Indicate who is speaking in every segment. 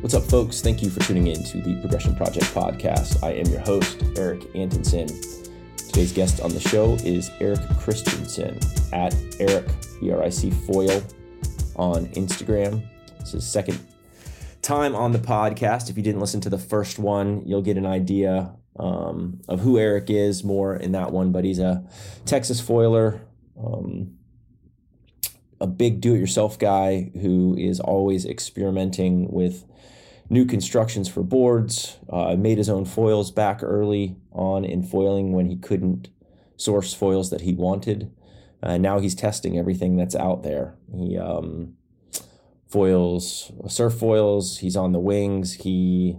Speaker 1: What's up, folks? Thank you for tuning in to the Progression Project podcast. I am your host, Eric Antonson. Today's guest on the show is Eric Christensen at Eric, E R I C Foil on Instagram. This is second time on the podcast. If you didn't listen to the first one, you'll get an idea um, of who Eric is more in that one, but he's a Texas foiler. Um, a big do-it-yourself guy who is always experimenting with new constructions for boards. Uh, made his own foils back early on in foiling when he couldn't source foils that he wanted. Uh, now he's testing everything that's out there. He um, foils surf foils. He's on the wings. He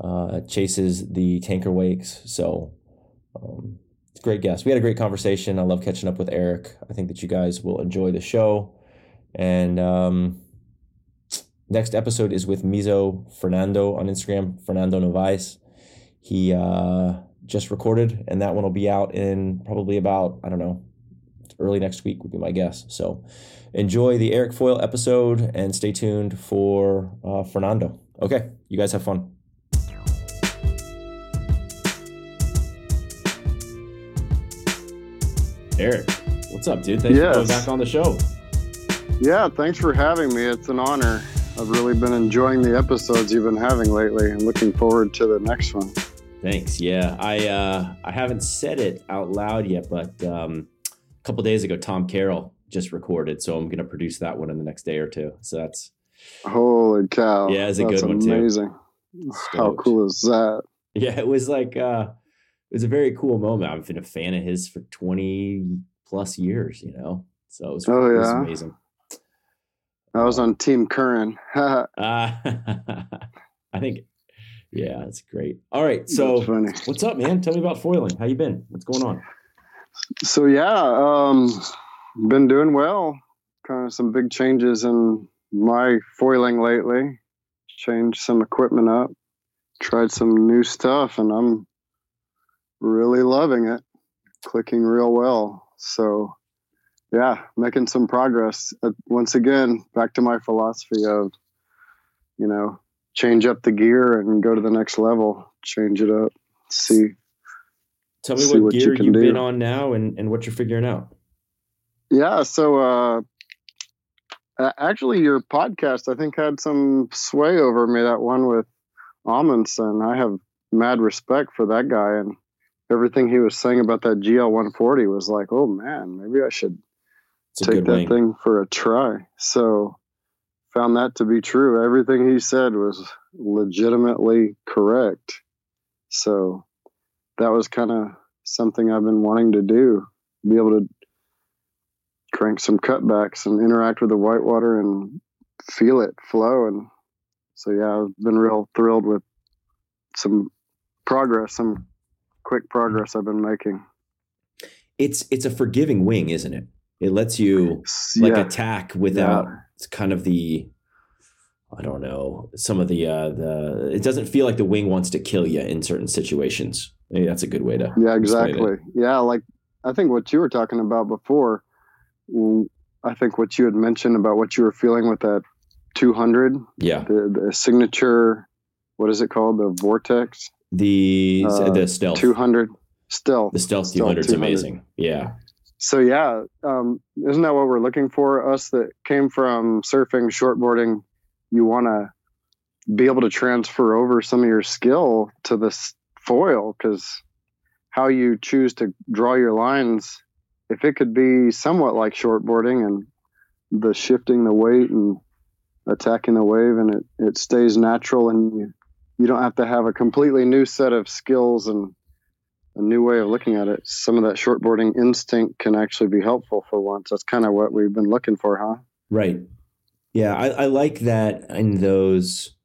Speaker 1: uh, chases the tanker wakes. So um, great guest. We had a great conversation. I love catching up with Eric. I think that you guys will enjoy the show. And um, next episode is with Mizo Fernando on Instagram, Fernando Novaes. He uh, just recorded, and that one will be out in probably about, I don't know, early next week would be my guess. So enjoy the Eric Foil episode and stay tuned for uh, Fernando. Okay, you guys have fun. Eric, what's up, dude? Thanks
Speaker 2: Yes.
Speaker 1: for coming back on the show.
Speaker 2: Yeah, thanks for having me. It's an honor. I've really been enjoying the episodes you've been having lately and looking forward to the next one.
Speaker 1: Thanks. Yeah, I uh, I haven't said it out loud yet, but um, a couple days ago, Tom Carroll just recorded, so I'm going to produce that one in the next day or two. So that's
Speaker 2: Holy cow.
Speaker 1: Yeah, it's a good one, too.
Speaker 2: amazing. How cool is that?
Speaker 1: Yeah, it was like uh, was a very cool moment. I've been a fan of his for 20 plus years, you know. So it was,
Speaker 2: Oh,
Speaker 1: it was
Speaker 2: yeah?
Speaker 1: amazing.
Speaker 2: I was on Team Curren.
Speaker 1: Uh, I think, yeah, that's great. All right, so what's up, man? Tell me about foiling. How you been? What's going on?
Speaker 2: So yeah, um, been doing well. Kind of some big changes in my foiling lately. Changed some equipment up, tried some new stuff, and I'm really loving it. Clicking real well. So yeah, making some progress. Uh, once again, back to my philosophy of, you know, change up the gear and go to the next level. Change it up. See
Speaker 1: Tell me
Speaker 2: See
Speaker 1: what,
Speaker 2: what you
Speaker 1: gear you've
Speaker 2: do.
Speaker 1: been on now and, and what you're figuring out.
Speaker 2: Yeah, so uh actually your podcast I think had some sway over me that one with Amundsen. I have mad respect for that guy and everything he was saying about that GL 140 was like, "Oh man, maybe I should
Speaker 1: It's
Speaker 2: take that
Speaker 1: wing.
Speaker 2: thing for a try." So found that to be true. Everything he said was legitimately correct. So that was kind of something I've been wanting to do, be able to crank some cutbacks and interact with the whitewater and feel it flow. And so, yeah, I've been real thrilled with some progress, some quick progress I've been making.
Speaker 1: It's it's a forgiving wing, isn't it? It lets you like
Speaker 2: yeah,
Speaker 1: attack without it's kind of the I don't know some of the uh the it doesn't feel like the wing wants to kill you in certain situations. Maybe that's a good way to
Speaker 2: yeah, exactly. Yeah, like I think what you were talking about before, I think what you had mentioned about what you were feeling with that 200,
Speaker 1: Yeah,
Speaker 2: the, the signature, what is it called? The Vortex
Speaker 1: the
Speaker 2: Uh,
Speaker 1: the stealth
Speaker 2: 200 stealth.
Speaker 1: the stealth
Speaker 2: Stealth
Speaker 1: 200 is amazing. Yeah,
Speaker 2: So yeah, um, isn't that what we're looking for? Us that came from surfing, shortboarding, you want to be able to transfer over some of your skill to this foil because how you choose to draw your lines, if it could be somewhat like shortboarding and the shifting the weight and attacking the wave and it, it stays natural and you, you don't have to have a completely new set of skills and a new way of looking at it. Some of that shortboarding instinct can actually be helpful for once. That's kind of what we've been looking for, huh?
Speaker 1: right. Yeah, I, I like that in those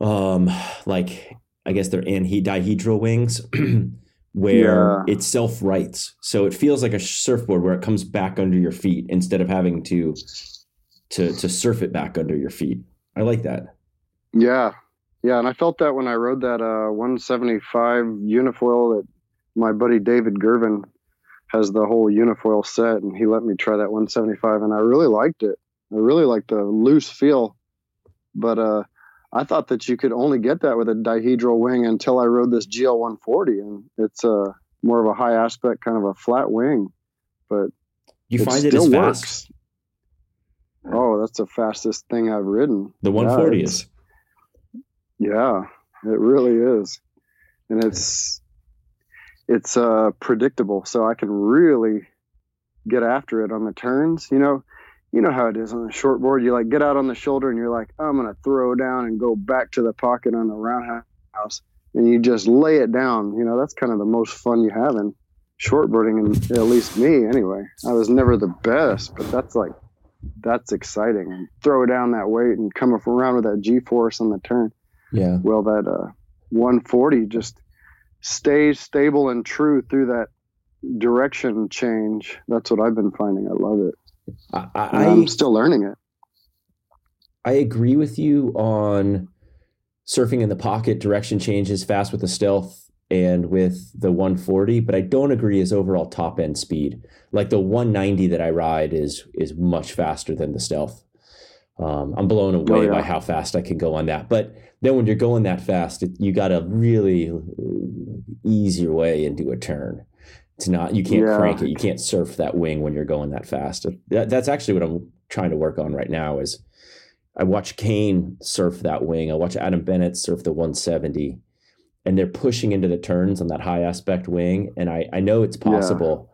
Speaker 1: um like I guess they're anhi- dihedral wings where
Speaker 2: Yeah.
Speaker 1: it self rights. So it feels like a surfboard where it comes back under your feet instead of having to to to surf it back under your feet. I like that.
Speaker 2: Yeah. Yeah. And I felt that when I rode that uh, 175 unifoil that my buddy David Gervin has the whole unifoil set and he let me try that 175 and I really liked it. I really liked the loose feel but uh, I thought that you could only get that with a dihedral wing until I rode this GL 140, and it's uh, more of a high aspect, kind of a flat wing, but
Speaker 1: you find it, it as fast. Works.
Speaker 2: Oh, that's the fastest thing I've ridden.
Speaker 1: The 140 yeah, is.
Speaker 2: Yeah, it really is, and it's it's uh, predictable, so I can really get after it on the turns. You know, you know how it is on a short board. You like get out on the shoulder and you're like, I'm gonna throw down and go back to the pocket on the roundhouse, and you just lay it down. You know, that's kind of the most fun you have in shortboarding, and at least me anyway. I was never the best, but that's like that's exciting. Throw down that weight and come around with that G force on the turn.
Speaker 1: Yeah.
Speaker 2: Well, that uh, 140 just stays stable and true through that direction change. That's what I've been finding. I love it. I, am still learning it.
Speaker 1: I agree with you on surfing in the pocket direction changes fast with the stealth and with the 140, but I don't agree as overall top end speed. Like the 190 that I ride is is much faster than the stealth. Um, I'm blown away oh, yeah. by how fast I can go on that. But then when you're going that fast, it, you got a really easier way into a turn. It's not you can't yeah. crank it. You can't surf that wing when you're going that fast. That, that's actually what I'm trying to work on right now. Is I watch Kane surf that wing. I watch Adam Bennett surf the 170, and they're pushing into the turns on that high aspect wing. And I I know it's possible. Yeah.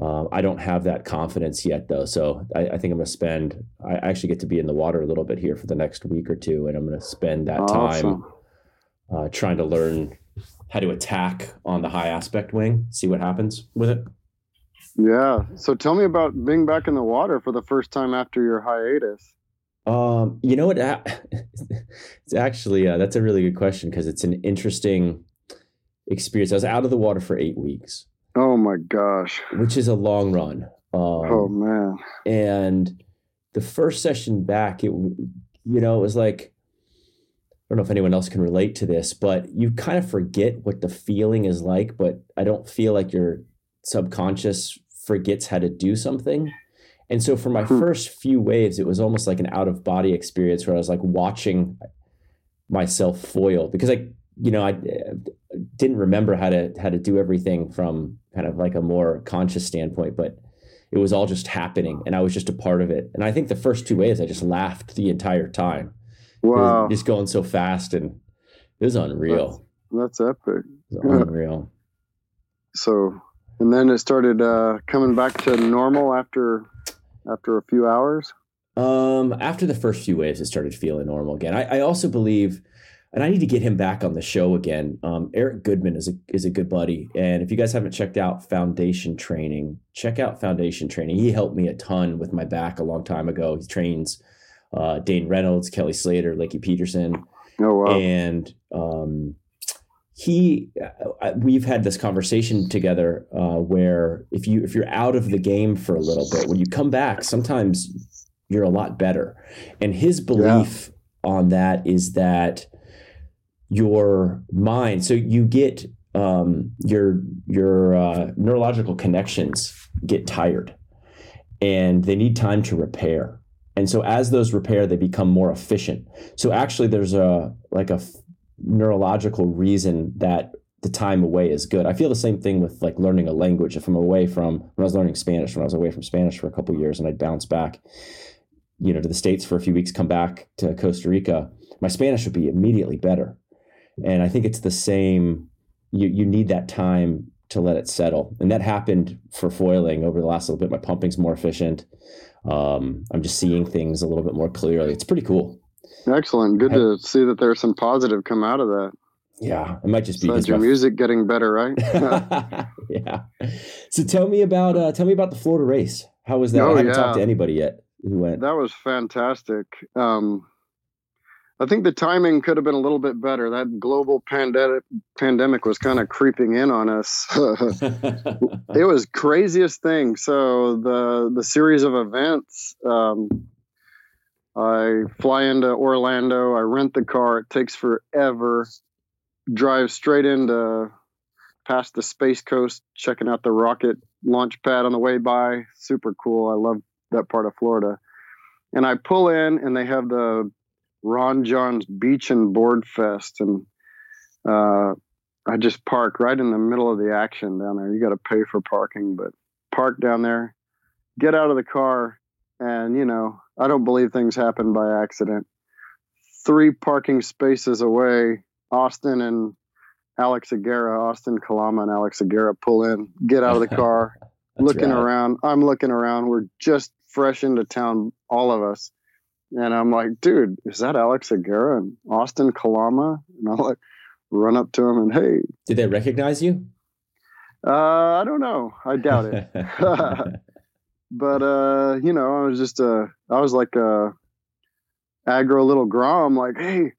Speaker 1: Um, I don't have that confidence yet though, so I, I think I'm gonna spend. I actually get to be in the water a little bit here for the next week or two, and I'm gonna spend that awesome. time uh, trying to learn how to attack on the high aspect wing, see what happens with it.
Speaker 2: Yeah. So tell me about being back in the water for the first time after your hiatus.
Speaker 1: Um, you know what? It's actually uh, that's a really good question because it's an interesting experience. I was out of the water for eight weeks.
Speaker 2: Oh my gosh!
Speaker 1: Which is a long run. Um,
Speaker 2: oh man!
Speaker 1: And the first session back, it you know it was like I don't know if anyone else can relate to this, but you kind of forget what the feeling is like, but I don't feel like your subconscious forgets how to do something. And so for my hmm. first few waves, it was almost like an out of body experience where I was like watching myself foil because I, you know, I didn't remember how to how to do everything from kind of like a more conscious standpoint, but it was all just happening and I was just a part of it. And I think the first two waves I just laughed the entire time.
Speaker 2: Wow.
Speaker 1: Just going so fast and it was unreal.
Speaker 2: That's, that's epic.
Speaker 1: unreal.
Speaker 2: So, and then it started uh, coming back to normal after after a few hours.
Speaker 1: Um, after the first few waves, it started feeling normal again. I, I also believe, and I need to get him back on the show again. Um, Eric Goodman is a is a good buddy, and if you guys haven't checked out Foundation Training, check out Foundation Training. He helped me a ton with my back a long time ago. He trains uh, Dane Reynolds, Kelly Slater, Lakey Peterson.
Speaker 2: Oh, wow.
Speaker 1: And um, he, uh, we've had this conversation together uh, where if you if you're out of the game for a little bit, when you come back, sometimes you're a lot better. And his belief yeah. on that is that your mind, so you get um, your your uh, neurological connections get tired, and they need time to repair. And so as those repair, they become more efficient. So actually, there's a like a f- neurological reason that the time away is good. I feel the same thing with like learning a language. If I'm away from when I was learning Spanish, when I was away from Spanish for a couple years, and I'd bounce back, you know, to the states for a few weeks, come back to Costa Rica, my Spanish would be immediately better. And I think it's the same. You you need that time to let it settle, and that happened for foiling over the last little bit. My pumping's more efficient um, I'm just seeing things a little bit more clearly. It's pretty cool.
Speaker 2: Excellent. Good to see that there's some positive come out of that.
Speaker 1: Yeah, it might just be
Speaker 2: because your music getting better, right?
Speaker 1: yeah. So tell me about uh, tell me about the Florida race. How was that? Oh, I haven't yeah. talked to anybody yet who went.
Speaker 2: That was fantastic. Um, I think the timing could have been a little bit better. That global pandemic pandemic was kind of creeping in on us. it was craziest thing. So the the series of events. Um, I fly into Orlando. I rent the car. It takes forever. Drive straight into past the Space Coast, checking out the rocket launch pad on the way by. Super cool. I love that part of Florida. And I pull in, and they have the Ron Jon's Beach and Board Fest, and uh, I just park right in the middle of the action down there. You got to pay for parking, but park down there, get out of the car, and you know I don't believe things happen by accident. Three parking spaces away, Austin and Alex Aguera, Austin Kalama and Alex Aguera pull in, get out of the car, looking right. around. I'm looking around. We're just fresh into town, all of us. And I'm like, dude, is that Alex Aguera and Austin Kalama? And I'm like, run up to him and hey.
Speaker 1: Did they recognize you?
Speaker 2: Uh, I don't know. I doubt it. but uh, you know, I was just uh, I was like a aggro little grom, like, hey,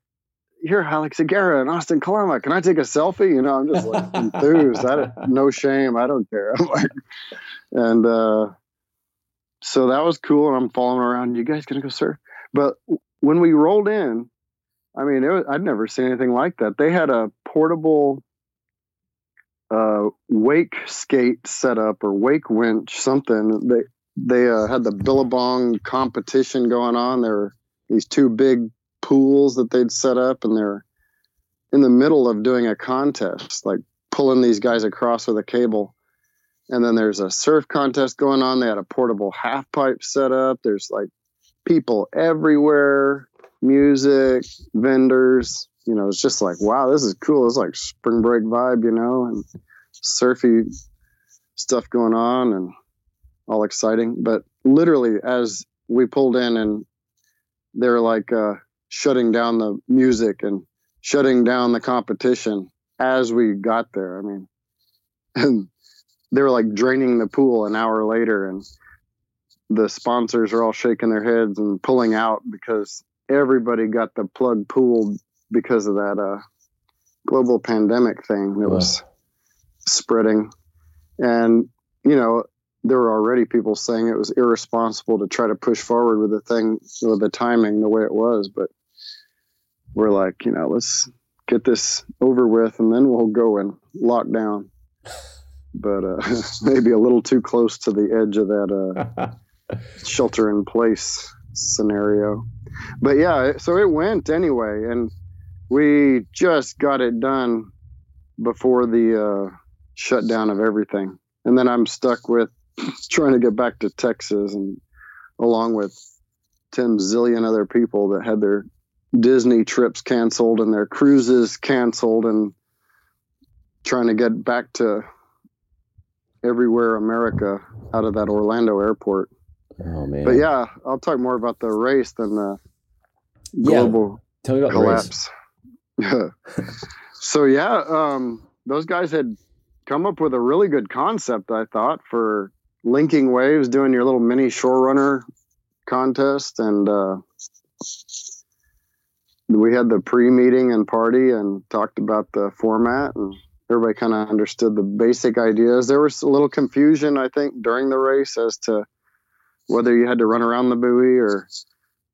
Speaker 2: you're Alex Aguera and Austin Kalama. Can I take a selfie? You know, I'm just like enthused. I no shame. I don't care. I'm like, and uh, so that was cool. And I'm following around. You guys gonna go surf? But when we rolled in, I mean, was, I'd never seen anything like that. They had a portable uh, wake skate setup or wake winch, something. They they uh, had the Billabong competition going on. There were these two big pools that they'd set up, and they're in the middle of doing a contest, like pulling these guys across with a cable. And then there's a surf contest going on. They had a portable half pipe set up. There's like people everywhere, music, vendors. You know, it's just like, wow, this is cool. It's like spring break vibe, you know, and surfy stuff going on and all exciting. But literally, as we pulled in and they're like, uh, shutting down the music and shutting down the competition as we got there. I mean, and they were like draining the pool an hour later, and the sponsors are all shaking their heads and pulling out because everybody got the plug pulled because of that uh, global pandemic thing that wow. was spreading. And, you know, there were already people saying it was irresponsible to try to push forward with the thing, with the timing the way it was. But we're like, you know, let's get this over with and then we'll go and lock down. But uh, maybe a little too close to the edge of that uh, shelter in place scenario. But yeah, so it went anyway. And we just got it done before the uh, shutdown of everything. And then I'm stuck with trying to get back to Texas and along with 10 zillion other people that had their Disney trips canceled and their cruises canceled and trying to get back to everywhere America out of that Orlando airport.
Speaker 1: Oh man.
Speaker 2: But yeah, I'll talk more about the race than the global
Speaker 1: tell me about collapse.
Speaker 2: Yeah. so yeah, um, those guys had come up with a really good concept, I thought, for linking waves, doing your little mini shore runner contest and uh, we had the pre-meeting and party and talked about the format and everybody kind of understood the basic ideas there was a little confusion i think during the race as to whether you had to run around the buoy or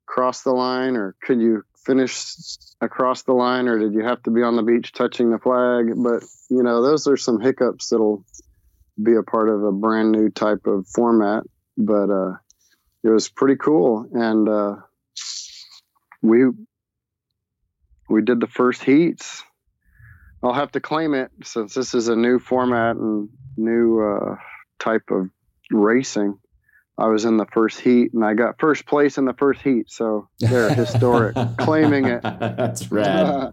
Speaker 2: cross the line or could you finish across the line or did you have to be on the beach touching the flag but you know those are some hiccups that'll be a part of a brand new type of format but uh, it was pretty cool and uh, we we did the first heats. I'll have to claim it since this is a new format and new uh, type of racing. I was in the first heat and I got first place in the first heat. So they're historic, claiming it.
Speaker 1: That's rad.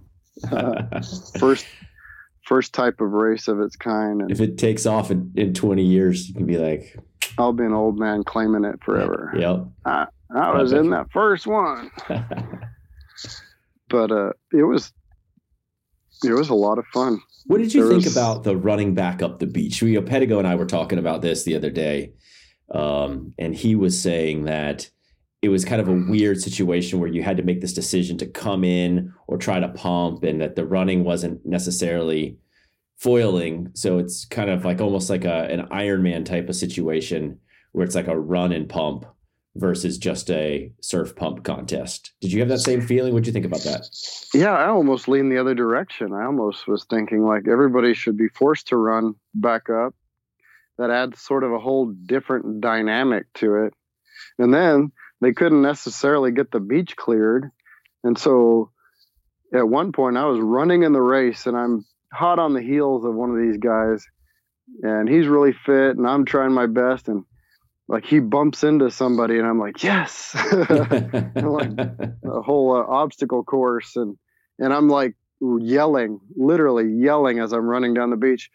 Speaker 2: first, first type of race of its kind.
Speaker 1: And if it takes off in, in 20 years, you can be like,
Speaker 2: I'll be an old man claiming it forever.
Speaker 1: Yep.
Speaker 2: I, I was in that first one but uh, it was it was a lot of fun.
Speaker 1: What did you there think was... about the running back up the beach? We, you know, Pedigo and I were talking about this the other day, um, and he was saying that it was kind of a weird situation where you had to make this decision to come in or try to pump, and that the running wasn't necessarily foiling. So it's kind of like almost like a an Ironman type of situation where it's like a run and pump versus just a surf pump contest. Did you have that same feeling? What'd you think about that?
Speaker 2: Yeah, I almost leaned the other direction. I almost was thinking like everybody should be forced to run back up. That adds sort of a whole different dynamic to it. And then they couldn't necessarily get the beach cleared. And so at one point I was running in the race and I'm hot on the heels of one of these guys and he's really fit and I'm trying my best and like he bumps into somebody and I'm like, yes, like a whole uh, obstacle course. And, and I'm like yelling, literally yelling as I'm running down the beach,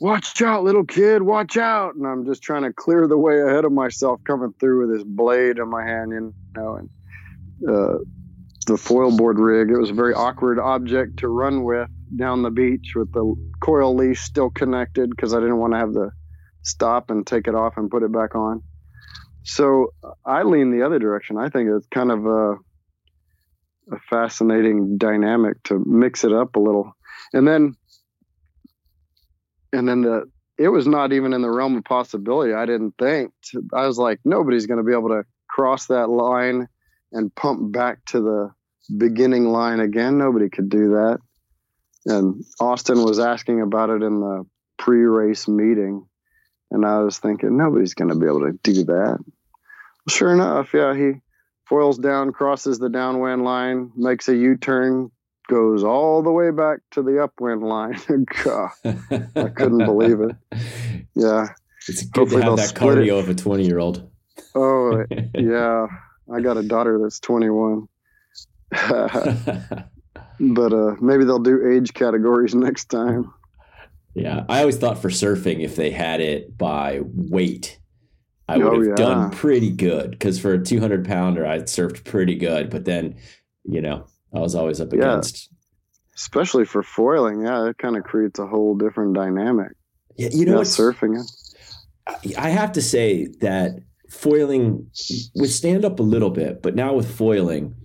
Speaker 2: watch out, little kid, watch out. And I'm just trying to clear the way ahead of myself coming through with this blade in my hand, you know, and, uh, the foil board rig. It was a very awkward object to run with down the beach with the coil leash still connected because I didn't want to have to stop and take it off and put it back on. So I lean the other direction. I think it's kind of a, a fascinating dynamic to mix it up a little. And then, and then the, it was not even in the realm of possibility. I didn't think. I was like, nobody's going to be able to cross that line and pump back to the beginning line again. Nobody could do that. And Austin was asking about it in the pre race meeting. And I was thinking, nobody's going to be able to do that. Sure enough, yeah, he foils down, crosses the downwind line, makes a U turn, goes all the way back to the upwind line. God, I couldn't believe it. Yeah.
Speaker 1: It's good Hopefully to have that cardio it. of a 20 year old.
Speaker 2: Oh, yeah. I got a daughter that's 21. but uh, maybe they'll do age categories next time.
Speaker 1: Yeah, I always thought for surfing, if they had it by weight, I would oh, have yeah. done pretty good. Because for a 200 pounder, I surfed pretty good. But then, you know, I was always up yeah. against.
Speaker 2: Especially for foiling, yeah, it kind of creates a whole different dynamic.
Speaker 1: Yeah, you know, yeah,
Speaker 2: surfing
Speaker 1: it. I have to say that foiling with stand up a little bit, but now with foiling,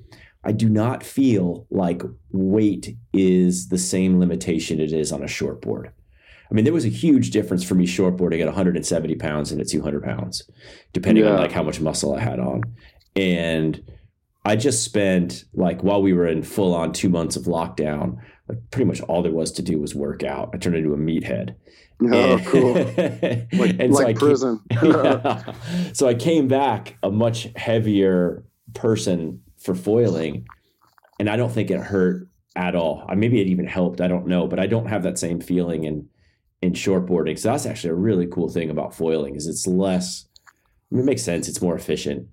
Speaker 1: I do not feel like weight is the same limitation it is on a shortboard. I mean, there was a huge difference for me shortboarding at 170 pounds and at 200 pounds, depending yeah. on like how much muscle I had on. And I just spent like while we were in full on two months of lockdown, like pretty much all there was to do was work out. I turned into a meathead.
Speaker 2: Oh, and, cool! like, and like so prison.
Speaker 1: Came, yeah. So I came back a much heavier person for foiling, and I don't think it hurt at all. Maybe it even helped. I don't know, but I don't have that same feeling in in shortboarding. So that's actually a really cool thing about foiling is it's less. I mean, it makes sense. It's more efficient,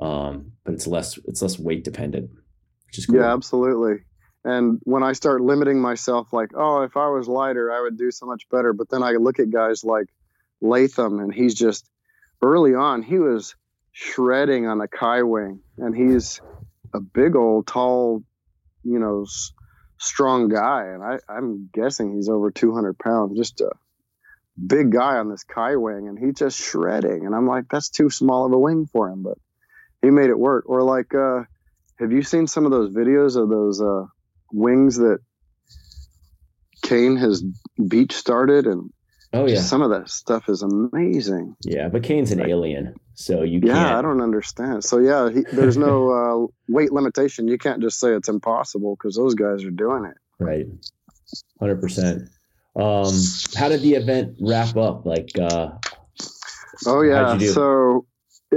Speaker 1: um, but it's less it's less weight dependent, which is cool.
Speaker 2: Yeah, absolutely. And when I start limiting myself, like, oh, if I was lighter, I would do so much better. But then I look at guys like Latham, and he's just early on, he was shredding on a Kai wing, and he's a big old tall, you know, strong guy, and I, I'm guessing he's over 200 pounds, just a big guy on this Kai wing, and he's just shredding. And I'm like, that's too small of a wing for him, but he made it work. Or like, uh, have you seen some of those videos of those uh, wings that Kane has beach started and
Speaker 1: Oh yeah,
Speaker 2: some of that stuff is amazing.
Speaker 1: Yeah, but Kane's an alien, so you
Speaker 2: yeah,
Speaker 1: can't...
Speaker 2: I don't understand. So yeah, he, there's no uh, weight limitation. You can't just say it's impossible because those guys are doing it.
Speaker 1: Right, hundred percent. Um, how did the event wrap up? Like, uh,
Speaker 2: oh yeah, so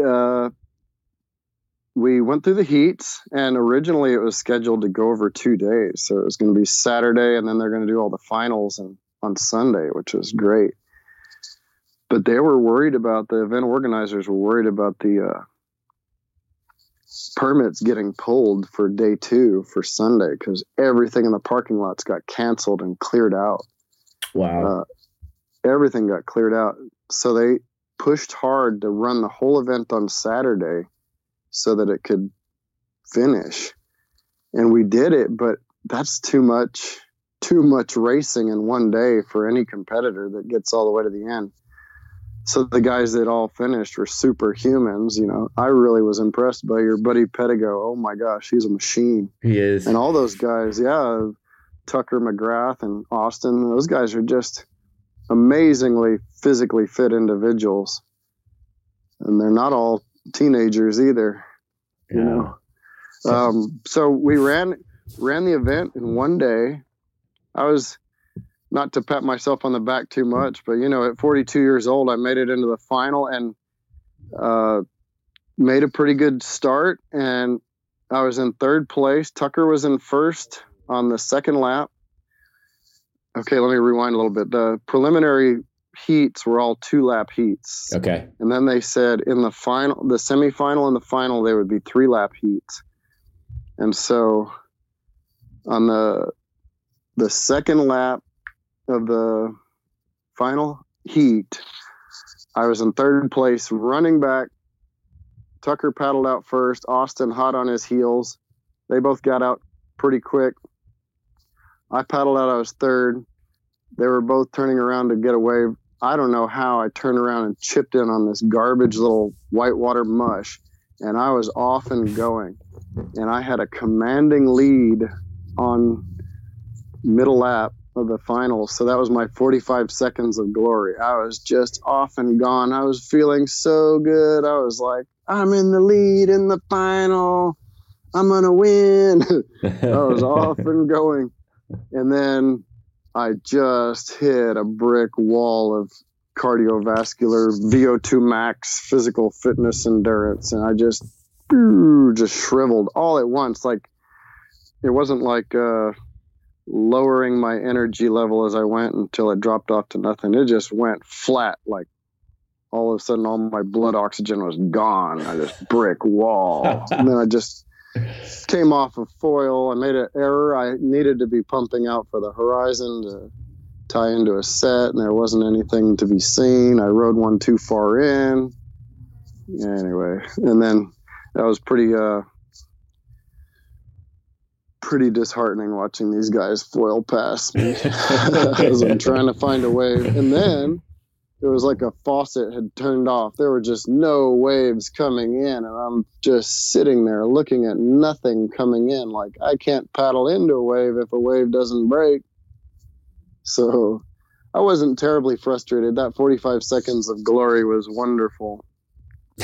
Speaker 2: uh, we went through the heats, and originally it was scheduled to go over two days. So it was going to be Saturday, and then they're going to do all the finals and on Sunday, which was great. But they were worried about the event organizers were worried about the uh, permits getting pulled for day two for Sunday because everything in the parking lots got canceled and cleared out.
Speaker 1: Wow.
Speaker 2: Uh, everything got cleared out. So they pushed hard to run the whole event on Saturday so that it could finish. And we did it, but that's too much too much racing in one day for any competitor that gets all the way to the end. So the guys that all finished were superhumans. You know, I really was impressed by your buddy Pedigo. Oh my gosh, he's a machine.
Speaker 1: He is.
Speaker 2: And all those guys, yeah, Tucker McGrath and Austin, those guys are just amazingly physically fit individuals. And they're not all teenagers either. You yeah. know. Um, so we ran ran the event in one day I was not to pat myself on the back too much, but you know, at 42 years old, I made it into the final and uh, made a pretty good start. And I was in third place. Tucker was in first on the second lap. Okay, let me rewind a little bit. The preliminary heats were all two lap heats.
Speaker 1: Okay.
Speaker 2: And then they said in the final, the semifinal and the final, they would be three lap heats. And so on the the second lap of the final heat, I was in third place, running back. Tucker paddled out first. Austin hot on his heels. They both got out pretty quick. I paddled out. I was third. They were both turning around to get away. I don't know how I turned around and chipped in on this garbage little whitewater mush, and I was off and going. And I had a commanding lead on middle lap of the finals. So that was my 45 seconds of glory. I was just off and gone. I was feeling so good. I was like, I'm in the lead in the final. I'm going to win. I was off and going. And then I just hit a brick wall of cardiovascular VO2 max physical fitness endurance. And I just, just shriveled all at once. Like, it wasn't like, uh, lowering my energy level as I went until it dropped off to nothing. It just went flat. Like all of a sudden, all my blood oxygen was gone. I just brick wall. and then I just came off of foil. I made an error. I needed to be pumping out for the horizon to tie into a set, and there wasn't anything to be seen. I rode one too far in. Anyway, and then that was pretty uh pretty disheartening watching these guys foil past me as I'm trying to find a wave. And then it was like a faucet had turned off. There were just no waves coming in, and I'm just sitting there looking at nothing coming in. Like I can't paddle into a wave if a wave doesn't break. So I wasn't terribly frustrated. That 45 seconds of glory was wonderful.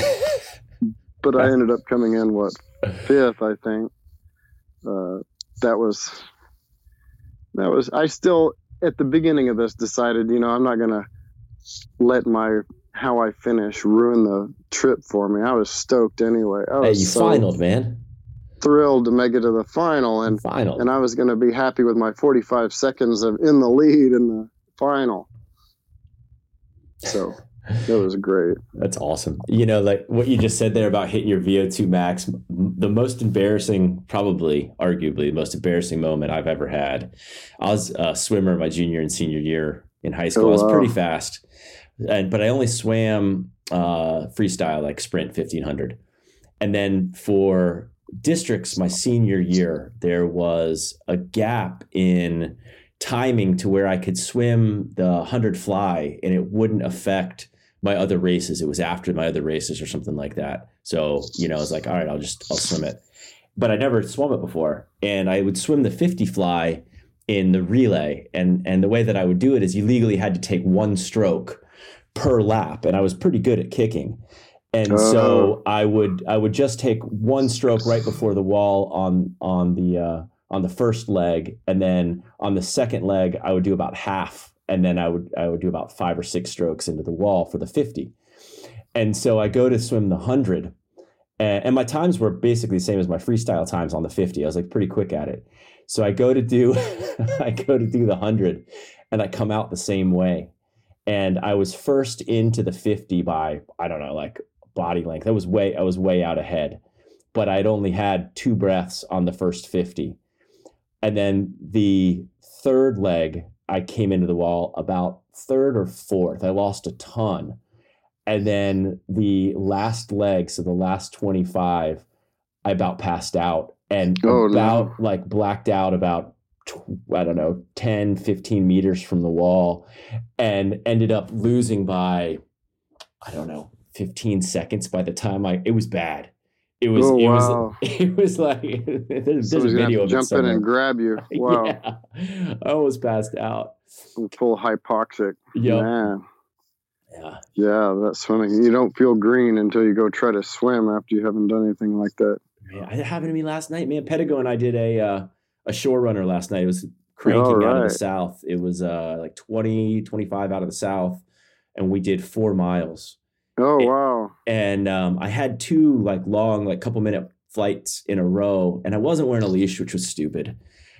Speaker 2: but I ended up coming in what fifth, I think. Uh, that was that was I still at the beginning of this decided, you know, I'm not gonna let my how I finish ruin the trip for me. I was stoked anyway. I
Speaker 1: was hey, you so finaled, man.
Speaker 2: Thrilled to make it to the final and
Speaker 1: final.
Speaker 2: and I was gonna be happy with my 45 seconds of in the lead in the final. So that was great.
Speaker 1: That's awesome. You know, like what you just said there about hitting your VO2 max, the most embarrassing, probably, arguably, the most embarrassing moment I've ever had. I was a swimmer my junior and senior year in high school. Oh, I was pretty fast, and but I only swam uh, freestyle, like sprint 1500. And then for districts, my senior year, there was a gap in timing to where I could swim the 100 fly and it wouldn't affect my other races. It was after my other races or something like that. So, you know, I was like, all right, I'll just, I'll swim it. But I never swum it before. And I would swim the 50 fly in the relay. And, and the way that I would do it is you legally had to take one stroke per lap. And I was pretty good at kicking. And so I would, I would just take one stroke right before the wall on, on the, uh, on the first leg. And then on the second leg, I would do about half and then I would I would do about five or six strokes into the wall for the 50. And so I go to swim the 100 and, and my times were basically the same as my freestyle times on the 50. I was like pretty quick at it. So I go to do I go to do the 100 and I come out the same way. And I was first into the 50 by I don't know like body length. I was way I was way out ahead. But I'd only had two breaths on the first 50. And then the third leg I came into the wall about third or fourth. I lost a ton. And then the last leg, so the last 25, I about passed out and oh, about no. like blacked out about I don't know, 10, 15 meters from the wall and ended up losing by, I don't know, 15 seconds by the time I, it was bad. It was, oh, it wow. was, it was like, there's,
Speaker 2: there's a video of jump in and grab you. Wow.
Speaker 1: yeah. I almost passed out.
Speaker 2: Full hypoxic.
Speaker 1: Yeah.
Speaker 2: Man.
Speaker 1: Yeah.
Speaker 2: Yeah. That swimming, you don't feel green until you go try to swim after you haven't done anything like that.
Speaker 1: Yeah. It happened to me last night, man. Pedigo and I did a, uh, a shore runner last night. It was cranking right. out of the south. It was uh, like 20, 25 out of the south. And we did four miles
Speaker 2: Oh wow!
Speaker 1: And um, I had two like long, like couple minute flights in a row, and I wasn't wearing a leash, which was stupid.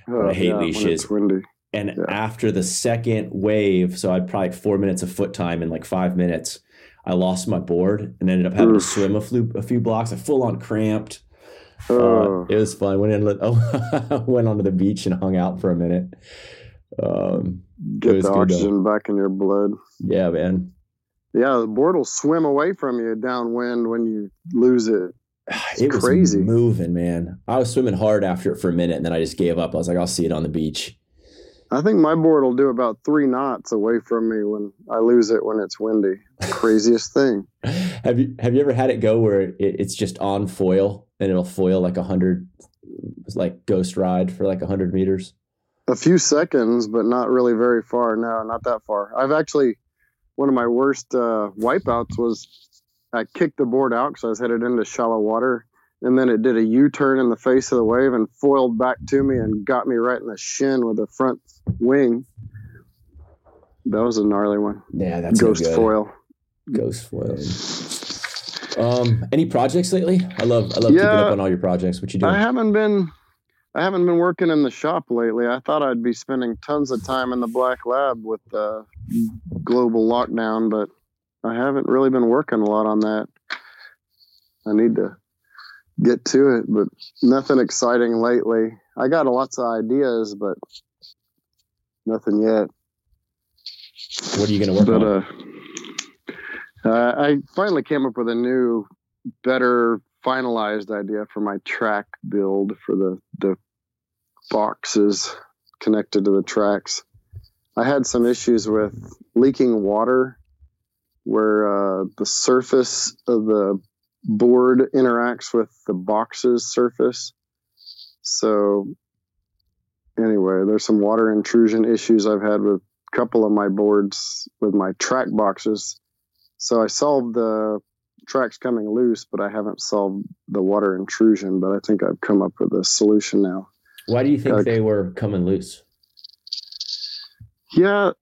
Speaker 2: Oh,
Speaker 1: I hate
Speaker 2: yeah,
Speaker 1: leashes.
Speaker 2: It's windy.
Speaker 1: And
Speaker 2: Yeah.
Speaker 1: after the second wave, so I'd probably four minutes of foot time in like five minutes, I lost my board and ended up having
Speaker 2: Oof.
Speaker 1: to swim a few, a few blocks. I full on cramped. Uh,
Speaker 2: Oh,
Speaker 1: it was fun. Went in, oh, went onto the beach and hung out for a minute. Um,
Speaker 2: get the oxygen back in your blood.
Speaker 1: yeah, man.
Speaker 2: Yeah, the board will swim away from you downwind when you lose it.
Speaker 1: it was
Speaker 2: crazy.
Speaker 1: moving, man. I was swimming hard after it for a minute, and then I just gave up. I was like, I'll see it on the beach.
Speaker 2: I think my board will do about three knots away from me when I lose it when it's windy. Craziest thing.
Speaker 1: have you have you ever had it go where it, it's just on foil and it'll foil like a hundred, like ghost ride for like a hundred meters?
Speaker 2: A few seconds, but not really very far. No, not that far. I've actually one of my worst uh, wipeouts was I kicked the board out because I was headed into shallow water, and then it did a U-turn in the face of the wave and foiled back to me and got me right in the shin with the front wing. That was a gnarly one.
Speaker 1: Yeah, that's
Speaker 2: Ghost
Speaker 1: good.
Speaker 2: foil.
Speaker 1: Ghost foil. Um, any projects lately? I love I love keeping up on all your projects. What you doing?
Speaker 2: I haven't been I haven't been working in the shop lately. I thought I'd be spending tons of time in the black lab with the global lockdown, but I haven't really been working a lot on that. I need to get to it, but nothing exciting lately. I got lots of ideas, but nothing yet.
Speaker 1: what are you going to work
Speaker 2: But
Speaker 1: on?
Speaker 2: uh, uh, I finally came up with a new, better, finalized idea for my track build for the the boxes connected to the tracks. I had some issues with leaking water, where uh, the surface of the board interacts with the box's surface. So, anyway, there's some water intrusion issues I've had with a couple of my boards with my track boxes. So I solved the tracks coming loose, but I haven't solved the water intrusion. But I think I've come up with a solution now.
Speaker 1: Why do you think
Speaker 2: gotta-
Speaker 1: they were coming loose?
Speaker 2: Yeah.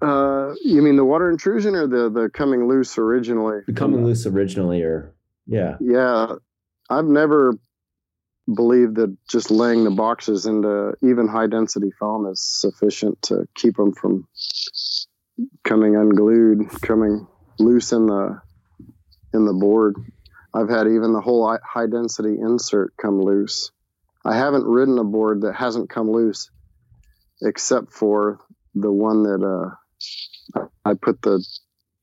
Speaker 2: Uh, you mean the water intrusion or the the coming loose originally?
Speaker 1: The coming loose originally, or yeah,
Speaker 2: Yeah, I've never believed that just laying the boxes into even high density foam is sufficient to keep them from coming unglued, coming loose in the in the board. I've had even the whole high density insert come loose. I haven't ridden a board that hasn't come loose, except for the one that uh, I put the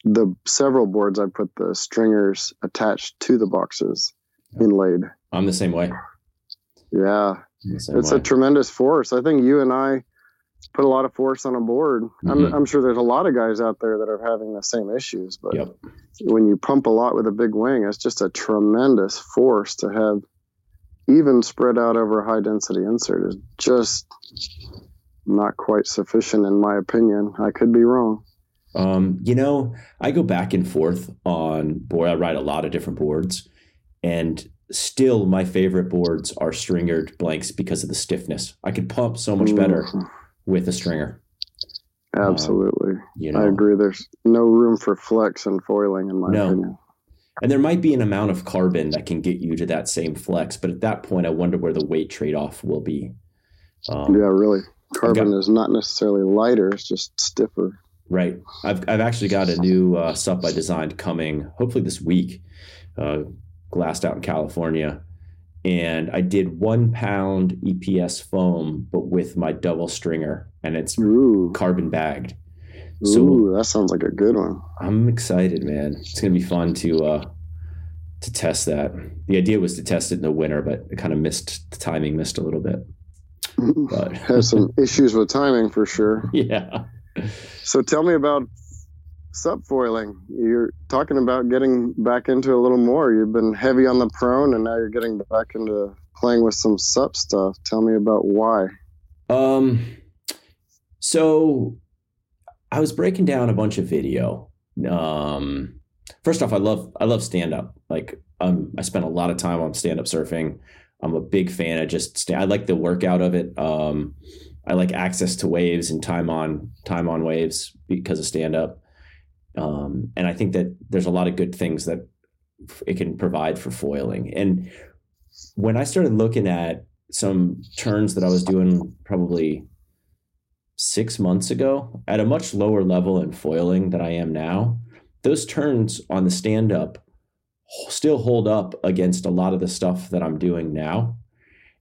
Speaker 2: the several boards I put the stringers attached to the boxes inlaid.
Speaker 1: I'm the same way.
Speaker 2: Yeah,
Speaker 1: same
Speaker 2: it's
Speaker 1: way.
Speaker 2: a tremendous force. I think you and I put a lot of force on a board.
Speaker 1: Mhm.
Speaker 2: I'm, I'm sure there's a lot of guys out there that are having the same issues, but
Speaker 1: Yep.
Speaker 2: when you pump a lot with a big wing, it's just a tremendous force to have even spread out over a high density insert is just not quite sufficient in my opinion. I could be wrong.
Speaker 1: Um, you know, I go back and forth on board. I ride a lot of different boards, and still my favorite boards are stringered blanks because of the stiffness. I could pump so much better
Speaker 2: Mhm.
Speaker 1: With a stringer.
Speaker 2: Absolutely.
Speaker 1: You know,
Speaker 2: I agree. There's no room for flex and foiling, in my
Speaker 1: No.
Speaker 2: opinion.
Speaker 1: and there might be an amount of carbon that can get you to that same flex, but at that point, I wonder where the weight trade off will be. Um,
Speaker 2: Yeah, really. Carbon is not necessarily lighter; it's just stiffer.
Speaker 1: Right. I've I've actually got a new uh, sup I designed coming hopefully this week, uh, glassed out in California, and I did one pound EPS foam, but with my double stringer, and it's
Speaker 2: Ooh,
Speaker 1: carbon bagged. So
Speaker 2: ooh, that sounds like a good one.
Speaker 1: I'm excited, man. It's gonna be fun to uh, to test that. The idea was to test it in the winter, but it kind of missed the timing, missed a little bit. But
Speaker 2: Has some issues with timing for sure.
Speaker 1: yeah.
Speaker 2: So tell me about sup foiling. You're talking about getting back into a little more. You've been heavy on the prone, and now you're getting back into playing with some sup stuff. Tell me about why.
Speaker 1: Um, so I was breaking down a bunch of video. Um, first off, I love I love stand up. Like um, I spent a lot of time on stand up surfing. I'm a big fan I just I like the workout of it. Um, I like access to waves and time on time on waves because of stand up. Um, and I think that there's a lot of good things that it can provide for foiling. And when I started looking at some turns that I was doing probably six months ago at a much lower level in foiling than I am now, those turns on the stand up still hold up against a lot of the stuff that I'm doing now.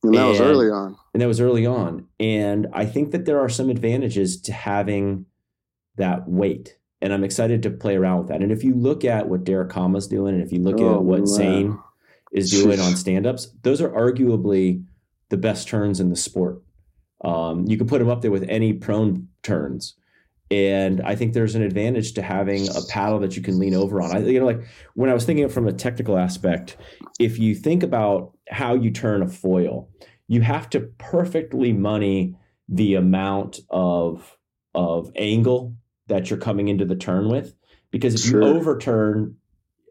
Speaker 2: And that and, was early on.
Speaker 1: And that was early on. And I think that there are some advantages to having that weight. And I'm excited to play around with that. And if you look at what Derek Kama's doing, and if you look oh, at what Zane is doing on stand ups, those are arguably the best turns in the sport. Um, you can put them up there with any prone turns. And I think there's an advantage to having a paddle that you can lean over on. I, you know, like when I was thinking from a technical aspect, if you think about how you turn a foil, you have to perfectly money the amount of of angle that you're coming into the turn with. Because if sure. you overturn,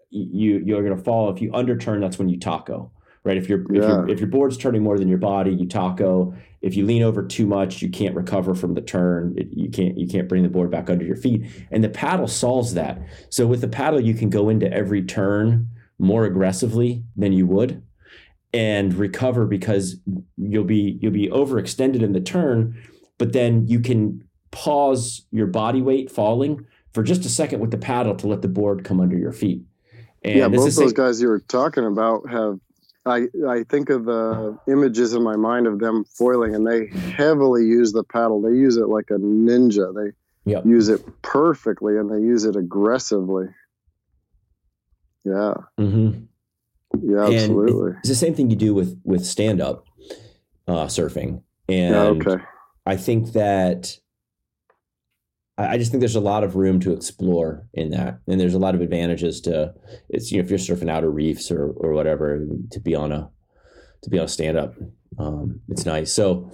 Speaker 1: you you're going to fall. If you underturn, that's when you taco right? If your yeah. if your if your board's turning more than your body, you taco. If you lean over too much, you can't recover from the turn. It, you can't you can't bring the board back under your feet. And the paddle solves that. So with the paddle, you can go into every turn more aggressively than you would and recover because you'll be you'll be overextended in the turn, but then you can pause your body weight falling for just a second with the paddle to let the board come under your feet.
Speaker 2: And yeah, both those guys you were talking about have I I think of the images in my mind of them foiling, and they heavily use the paddle. They use it like a ninja. They yep. use it perfectly, and they use it aggressively. Yeah.
Speaker 1: Mm-hmm.
Speaker 2: Yeah, and absolutely.
Speaker 1: It's the same thing you do with with stand up uh, surfing, and yeah, okay. I think that I just think there's a lot of room to explore in that, and there's a lot of advantages to it's you know if you're surfing outer reefs or or whatever to be on a to be on a stand up, um, it's nice. So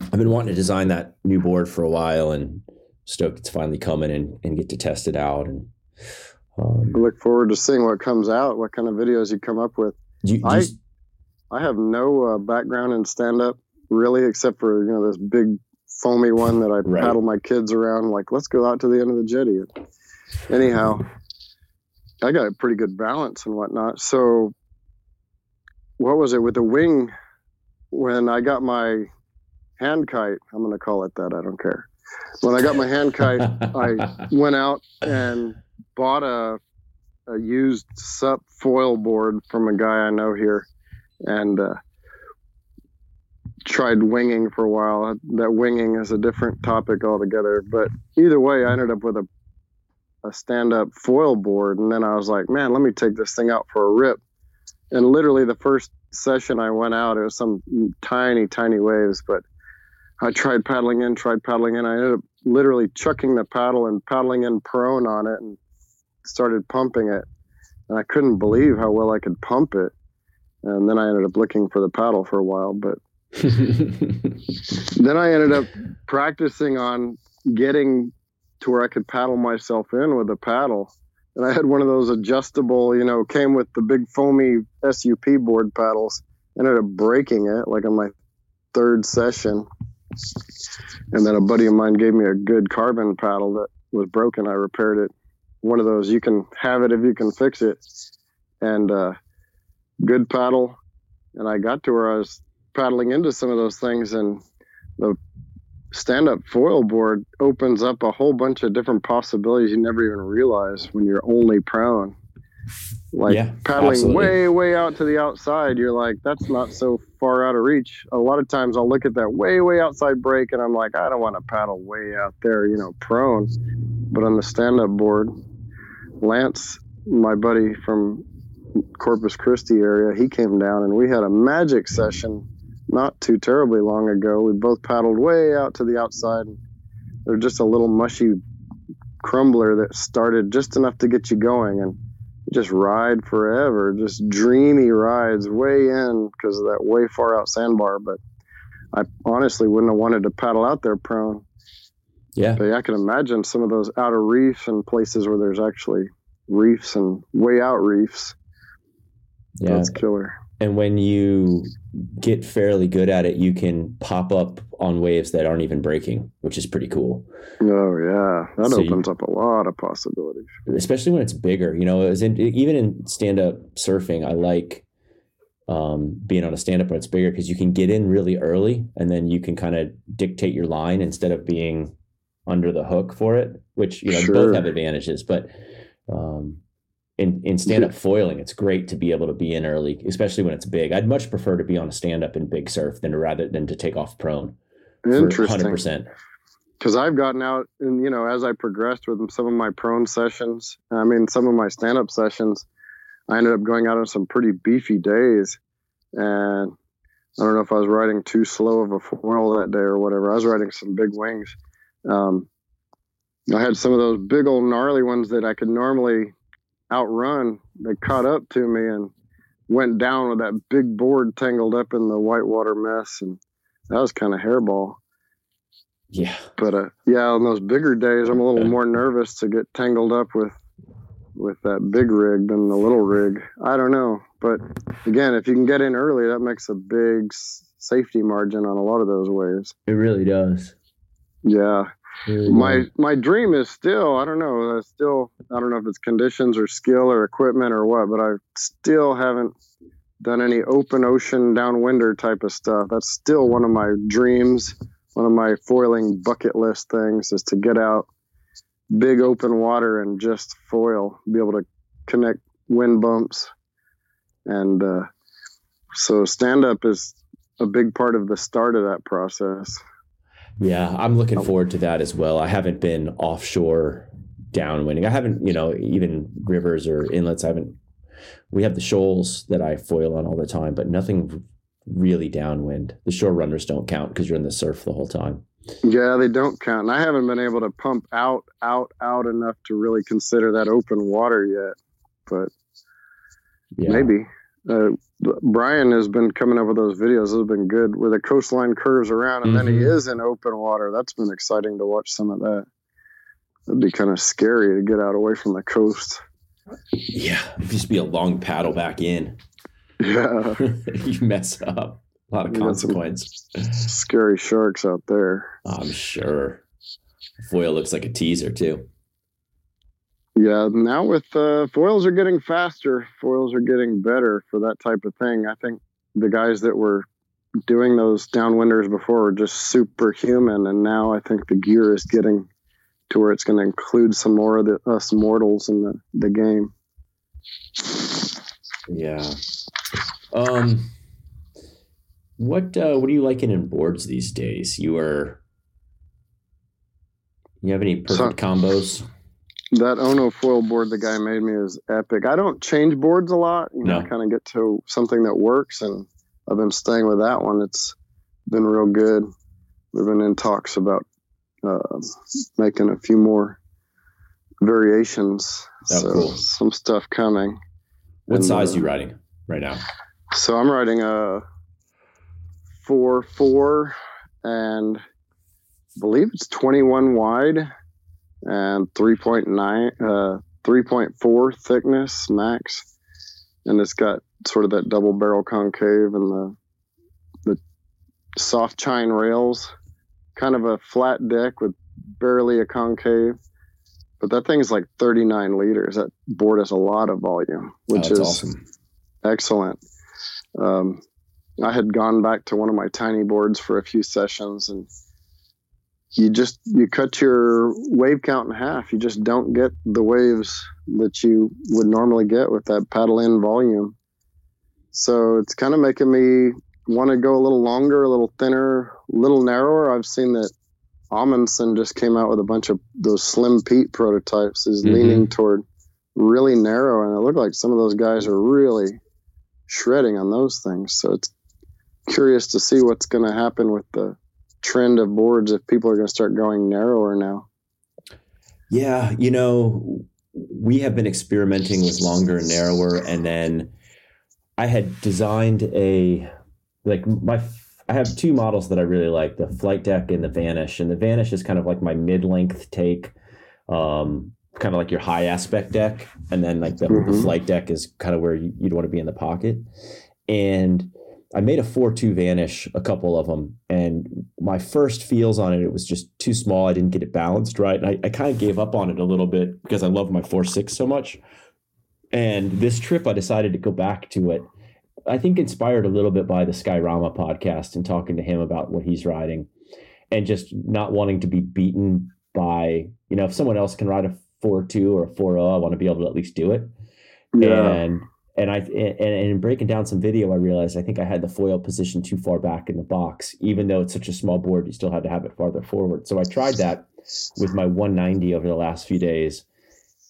Speaker 1: I've been wanting to design that new board for a while, and stoked it's finally coming and and get to test it out. And
Speaker 2: um, I look forward to seeing what comes out, what kind of videos you come up with. You, you I I have no uh, background in stand up really, except for you know this big foamy one that I right. paddle my kids around. Like, let's go out to the end of the jetty. Anyhow, I got a pretty good balance and whatnot. So, what was it with the wing? When I got my hand kite, I'm going to call it that. I don't care. When I got my hand kite, I went out and bought a, a used SUP foil board from a guy I know here, and uh, tried winging for a while. That winging is a different topic altogether. But either way, I ended up with a a stand up foil board, and then I was like, man, let me take this thing out for a rip. And literally, the first session I went out, it was some tiny, tiny waves, but I tried paddling in, tried paddling in. I ended up literally chucking the paddle and paddling in prone on it and started pumping it. And I couldn't believe how well I could pump it. And then I ended up looking for the paddle for a while, but then I ended up practicing on getting to where I could paddle myself in with a paddle. And I had one of those adjustable, you know, came with the big foamy SUP board paddles. Ended up breaking it like on my third session. And then a buddy of mine gave me a good carbon paddle that was broken. I repaired it. One of those you can have it if you can fix it. And uh, good paddle. And I got to where I was paddling into some of those things and the stand up foil board opens up a whole bunch of different possibilities you never even realize when you're only prone. Like yeah, paddling absolutely. way, way out to the outside, you're like, that's not so far out of reach. A lot of times I'll look at that way, way outside break and I'm like, I don't want to paddle way out there, you know, prone. But on the stand up board, Lance, my buddy from Corpus Christi area, he came down and we had a magic session not too terribly long ago. We both paddled way out to the outside. They're just a little mushy crumbler that started just enough to get you going and just ride forever. Just dreamy rides way in because of that way far out sandbar. But I honestly wouldn't have wanted to paddle out there prone.
Speaker 1: Yeah.
Speaker 2: But I can imagine some of those outer reefs and places where there's actually reefs and way out reefs. Yeah. That's killer
Speaker 1: and when you get fairly good at it, you can pop up on waves that aren't even breaking, which is pretty cool.
Speaker 2: Oh yeah, that so opens you, up a lot of possibilities.
Speaker 1: Especially when it's bigger. You know, in, even in stand up surfing, I like um, being on a stand up when it's bigger because you can get in really early and then you can kind of dictate your line instead of being under the hook for it, which you know
Speaker 2: Sure.
Speaker 1: both have advantages. But um, in in stand up foiling, it's great to be able to be in early, especially when it's big. I'd much prefer to be on a stand up in big surf than to rather than to take off prone.
Speaker 2: Interesting.
Speaker 1: percent.
Speaker 2: because I've gotten out and you know as I progressed with some of my prone sessions, I mean some of my stand up sessions, I ended up going out on some pretty beefy days, and I don't know if I was riding too slow of a foil that day or whatever. I was riding some big wings. Um, I had some of those big old gnarly ones that I could normally outrun. They caught up to me and went down with that big board tangled up in the whitewater mess, and that was kind of hairball.
Speaker 1: Yeah.
Speaker 2: But uh, yeah, on those bigger days, I'm a little more nervous to get tangled up with with that big rig than the little rig. I don't know, but again, if you can get in early, that makes a big safety margin on a lot of those waves.
Speaker 1: It really does.
Speaker 2: Yeah, my my dream is still I don't know, still I don't know if it's conditions or skill or equipment or what, but I still haven't done any open ocean downwinder type of stuff. That's still one of my dreams, one of my foiling bucket list things is to get out big open water and just foil, be able to connect wind bumps. And uh, so stand up is a big part of the start of that process.
Speaker 1: Yeah, I'm
Speaker 2: Oh.
Speaker 1: looking forward to that as well. I haven't been offshore downwinding. I haven't, you know, even rivers or inlets. I haven't. We have the shoals that I foil on all the time, but nothing really downwind. The shore runners don't count because you're in the surf the whole time.
Speaker 2: Yeah, they don't count. And I haven't been able to pump out, out, out enough to really consider that open water yet. But
Speaker 1: Yeah.
Speaker 2: maybe. Uh, Brian has been coming up with those videos. Those have been good where the coastline curves around and then he
Speaker 1: Mhm.
Speaker 2: is in open water. That's been exciting to watch some of that. It'd be kind of scary to get out away from the coast.
Speaker 1: Yeah. It'd just be a long paddle back in.
Speaker 2: Yeah,
Speaker 1: you mess up. A lot of
Speaker 2: You
Speaker 1: consequence.
Speaker 2: scary sharks out there.
Speaker 1: I'm sure. Foil looks like a teaser too.
Speaker 2: Yeah, now with uh, foils are getting faster, foils are getting better for that type of thing. I think the guys that were doing those downwinders before were just superhuman, and now I think the gear is getting to where it's going to include some more of the, us mortals in the, the game.
Speaker 1: Yeah. Um what uh what are you liking in boards these days? You are you have any perfect
Speaker 2: So-
Speaker 1: combos?
Speaker 2: That Ono foil board the guy made me is epic. I don't change boards a lot, you know,
Speaker 1: No.
Speaker 2: kind of get to something that works, and I've been staying with that one. It's been real good. We've been in talks about uh, making a few more variations.
Speaker 1: Oh,
Speaker 2: so
Speaker 1: cool.
Speaker 2: some stuff coming.
Speaker 1: What
Speaker 2: And,
Speaker 1: size
Speaker 2: uh,
Speaker 1: you riding right now?
Speaker 2: So I'm riding a four four and I believe it's 21 wide and 3.9 uh 3.4 thickness max and it's got sort of that double barrel concave and the the soft chine rails kind of a flat deck with barely a concave but that thing's like 39 liters that board has a lot of volume which
Speaker 1: oh,
Speaker 2: is
Speaker 1: awesome.
Speaker 2: excellent. Um, I had gone back to one of my tiny boards for a few sessions, and you just you cut your wave count in half. You just don't get the waves that you would normally get with that paddle in volume. So it's kind of making me want to go a little longer, a little thinner, a little narrower. I've seen that Amundsen just came out with a bunch of those Slim Pete prototypes. Is
Speaker 1: Mhm.
Speaker 2: leaning toward really narrow, and it looked like some of those guys are really shredding on those things. So it's curious to see what's going to happen with the trend of boards if people are going to start going narrower now.
Speaker 1: Yeah, you know, we have been experimenting with longer and narrower, and then I had designed a like my. I have two models that I really like: the Flight Deck and the Vanish. And the Vanish is kind of like my mid-length take, um, kind of like your high aspect deck, and then like the, the
Speaker 2: Mhm.
Speaker 1: Flight Deck is kind of where you- you'd want to be in the pocket. And I made a four-two Vanish, a couple of them, and my first feels on it, it was just too small. I didn't get it balanced right. And I, I kind of gave up on it a little bit because I love my four six so much. And this trip, I decided to go back to it I think inspired a little bit by the Skyrama podcast and talking to him about what he's riding and just not wanting to be beaten by, you know, if someone else can ride a 4-2 or a 4-0, I want to be able to at least do it. Yeah. And and I and, and in breaking down some video, I realized I think I had the foil position too far back in the box. Even though it's such a small board, you still had to have it farther forward. So I tried that with my 190 over the last few days,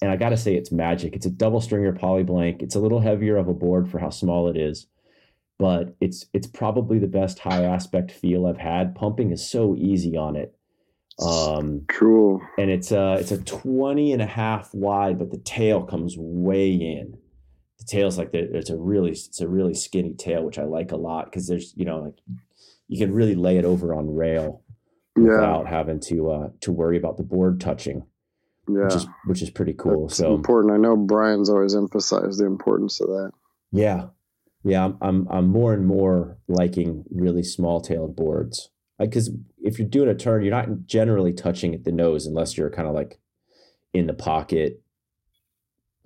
Speaker 1: and I got to say it's magic. It's a double stringer poly blank. It's a little heavier of a board for how small it is, but it's it's probably the best high aspect feel I've had. Pumping is so easy on it.
Speaker 2: Um, cool.
Speaker 1: And it's a it's a 20 and a half wide, but the tail comes way in. The tail's like the, it's a really it's a really skinny tail, which I like a lot because there's you know like you can really lay it over on rail yeah. without having to uh, to worry about the board touching yeah. which is which is pretty cool. That's so
Speaker 2: important. I know Brian's always emphasized the importance of that.
Speaker 1: Yeah, yeah. I'm I'm, I'm more and more liking really small tailed boards because like, if you're doing a turn, you're not generally touching at the nose unless you're kind of like in the pocket,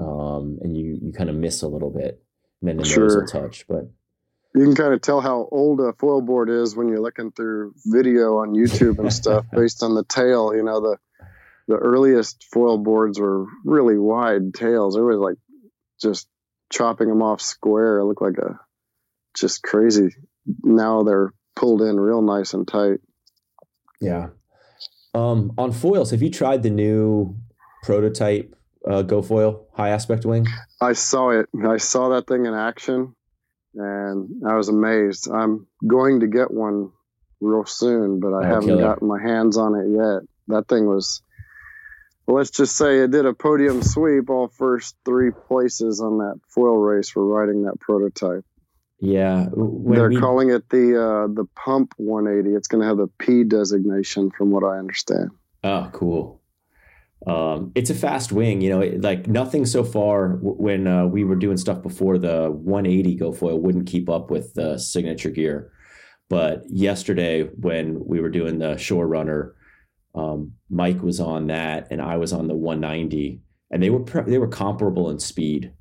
Speaker 1: um, and you you kind of miss a little bit, and then the sure. nose will touch, but.
Speaker 2: You can kind of tell how old a foil board is when you're looking through video on YouTube and stuff based on the tail. You know, the the earliest foil boards were really wide tails. It was like just chopping them off square. It looked like a just crazy. Now they're pulled in real nice and tight.
Speaker 1: Yeah. Um, on foils, have you tried the new prototype uh, GoFoil high aspect wing?
Speaker 2: I saw it. I saw that thing in action, and I was amazed. I'm going to get one real soon, but I oh, haven't killer. gotten my hands on it yet. That thing was well, let's just say it did a podium sweep all first three places on that foil race for riding that prototype.
Speaker 1: Yeah,
Speaker 2: they're we... calling it the uh, the pump 180. It's going to have the P designation, from what I understand.
Speaker 1: Oh, cool. Um, it's a fast wing, you know, like nothing so far when uh, we were doing stuff before the 180 GoFoil wouldn't keep up with the signature gear. But yesterday, when we were doing the Shore Runner, um, Mike was on that, and I was on the 190, and they were pre- they were comparable in speed.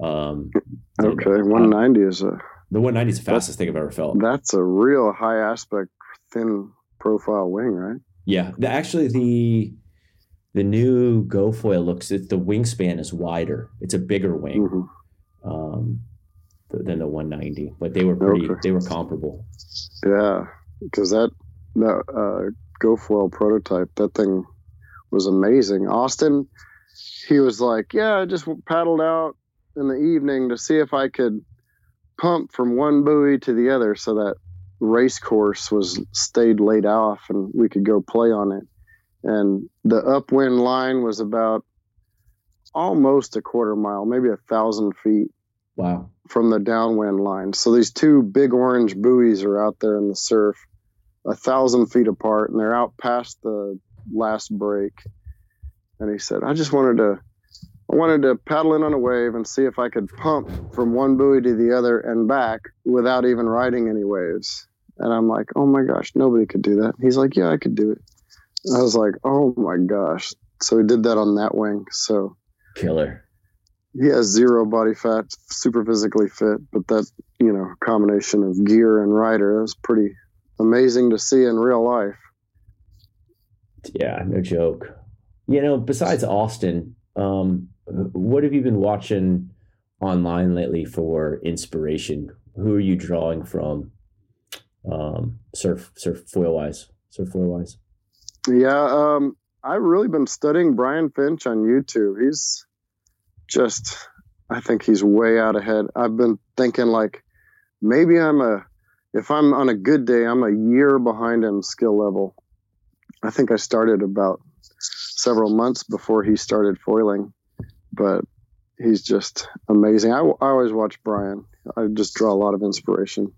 Speaker 1: Um,
Speaker 2: okay, 190 is a
Speaker 1: the 190 is the fastest thing I've ever felt.
Speaker 2: That's a real high aspect, thin profile wing, right?
Speaker 1: Yeah, the, actually the the new GoFoil looks it, the wingspan is wider. It's a bigger wing mm-hmm. um, than the 190, but they were pretty okay. they were comparable.
Speaker 2: Yeah, because that that uh, GoFoil prototype. That thing was amazing. Austin, he was like, "Yeah, I just paddled out in the evening to see if I could pump from one buoy to the other, so that race course was stayed laid off and we could go play on it." And the upwind line was about almost a quarter mile, maybe a thousand feet.
Speaker 1: Wow.
Speaker 2: From the downwind line. So these two big orange buoys are out there in the surf a thousand feet apart and they're out past the last break. And he said, I just wanted to I wanted to paddle in on a wave and see if I could pump from one buoy to the other and back without even riding any waves. And I'm like, oh my gosh, nobody could do that. He's like, yeah, I could do it. I was like, oh my gosh. So he did that on that wing. So
Speaker 1: killer.
Speaker 2: He has zero body fat, super physically fit, but that, you know, combination of gear and rider, is pretty amazing to see in real life.
Speaker 1: Yeah, no joke. You know, besides Austin, um, what have you been watching online lately for inspiration? Who are you drawing from? Um, surf, surf foil wise, surf foil wise.
Speaker 2: Yeah, um, I've really been studying Brian Finch on YouTube. He's just, I think he's way out ahead. I've been thinking like, maybe I'm a if I'm on a good day, I'm a year behind him skill level. I think I started about several months before he started foiling, but he's just amazing. I, I always watch Brian. I just draw a lot of inspiration.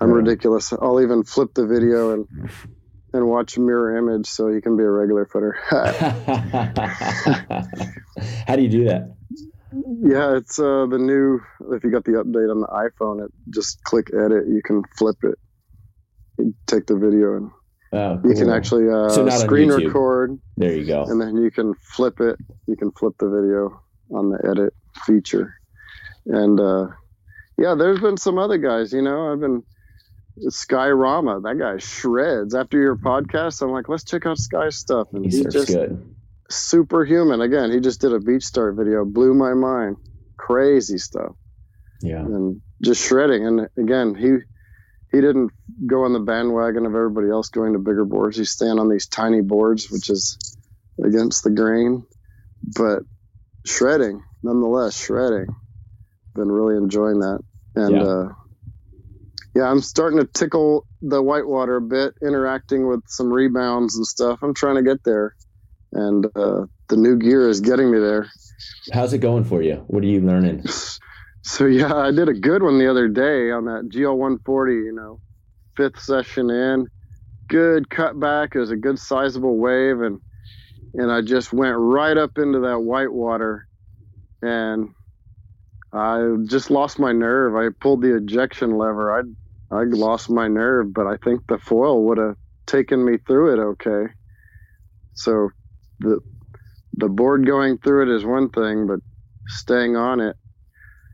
Speaker 2: I'm ridiculous. I'll even flip the video and and watch a mirror image so you can be a regular footer.
Speaker 1: How do you do that?
Speaker 2: Yeah, it's uh, the new. If you got the update on the iPhone, it just click edit. You can flip it. You take the video and oh, cool. you can actually uh, so screen record.
Speaker 1: There you go.
Speaker 2: And then you can flip it. You can flip the video on the edit feature, and uh, yeah, there's been some other guys. You know, I've been Sky Rama. That guy shreds. After your podcast, I'm like, let's check out Sky's stuff, and he's
Speaker 1: surfs
Speaker 2: just
Speaker 1: good.
Speaker 2: superhuman. Again, he just did a beach start video, blew my mind. Crazy stuff,
Speaker 1: Yeah.
Speaker 2: and just shredding. And again, he he didn't go on the bandwagon of everybody else going to bigger boards. He's staying on these tiny boards, which is against the grain, but shredding nonetheless. Shredding. Been really enjoying that, and
Speaker 1: Yeah.
Speaker 2: uh, yeah, I'm starting to tickle the whitewater a bit, interacting with some rebounds and stuff. I'm trying to get there, and uh, the new gear is getting me there.
Speaker 1: How's it going for you? What are you learning?
Speaker 2: So yeah, I did a good one the other day on that GL 140. You know, fifth session in, good cutback. It was a good sizable wave, and and I just went right up into that whitewater, and I just lost my nerve. I pulled the ejection lever. I I lost my nerve, but I think the foil would have taken me through it okay. So the the board going through it is one thing, but staying on it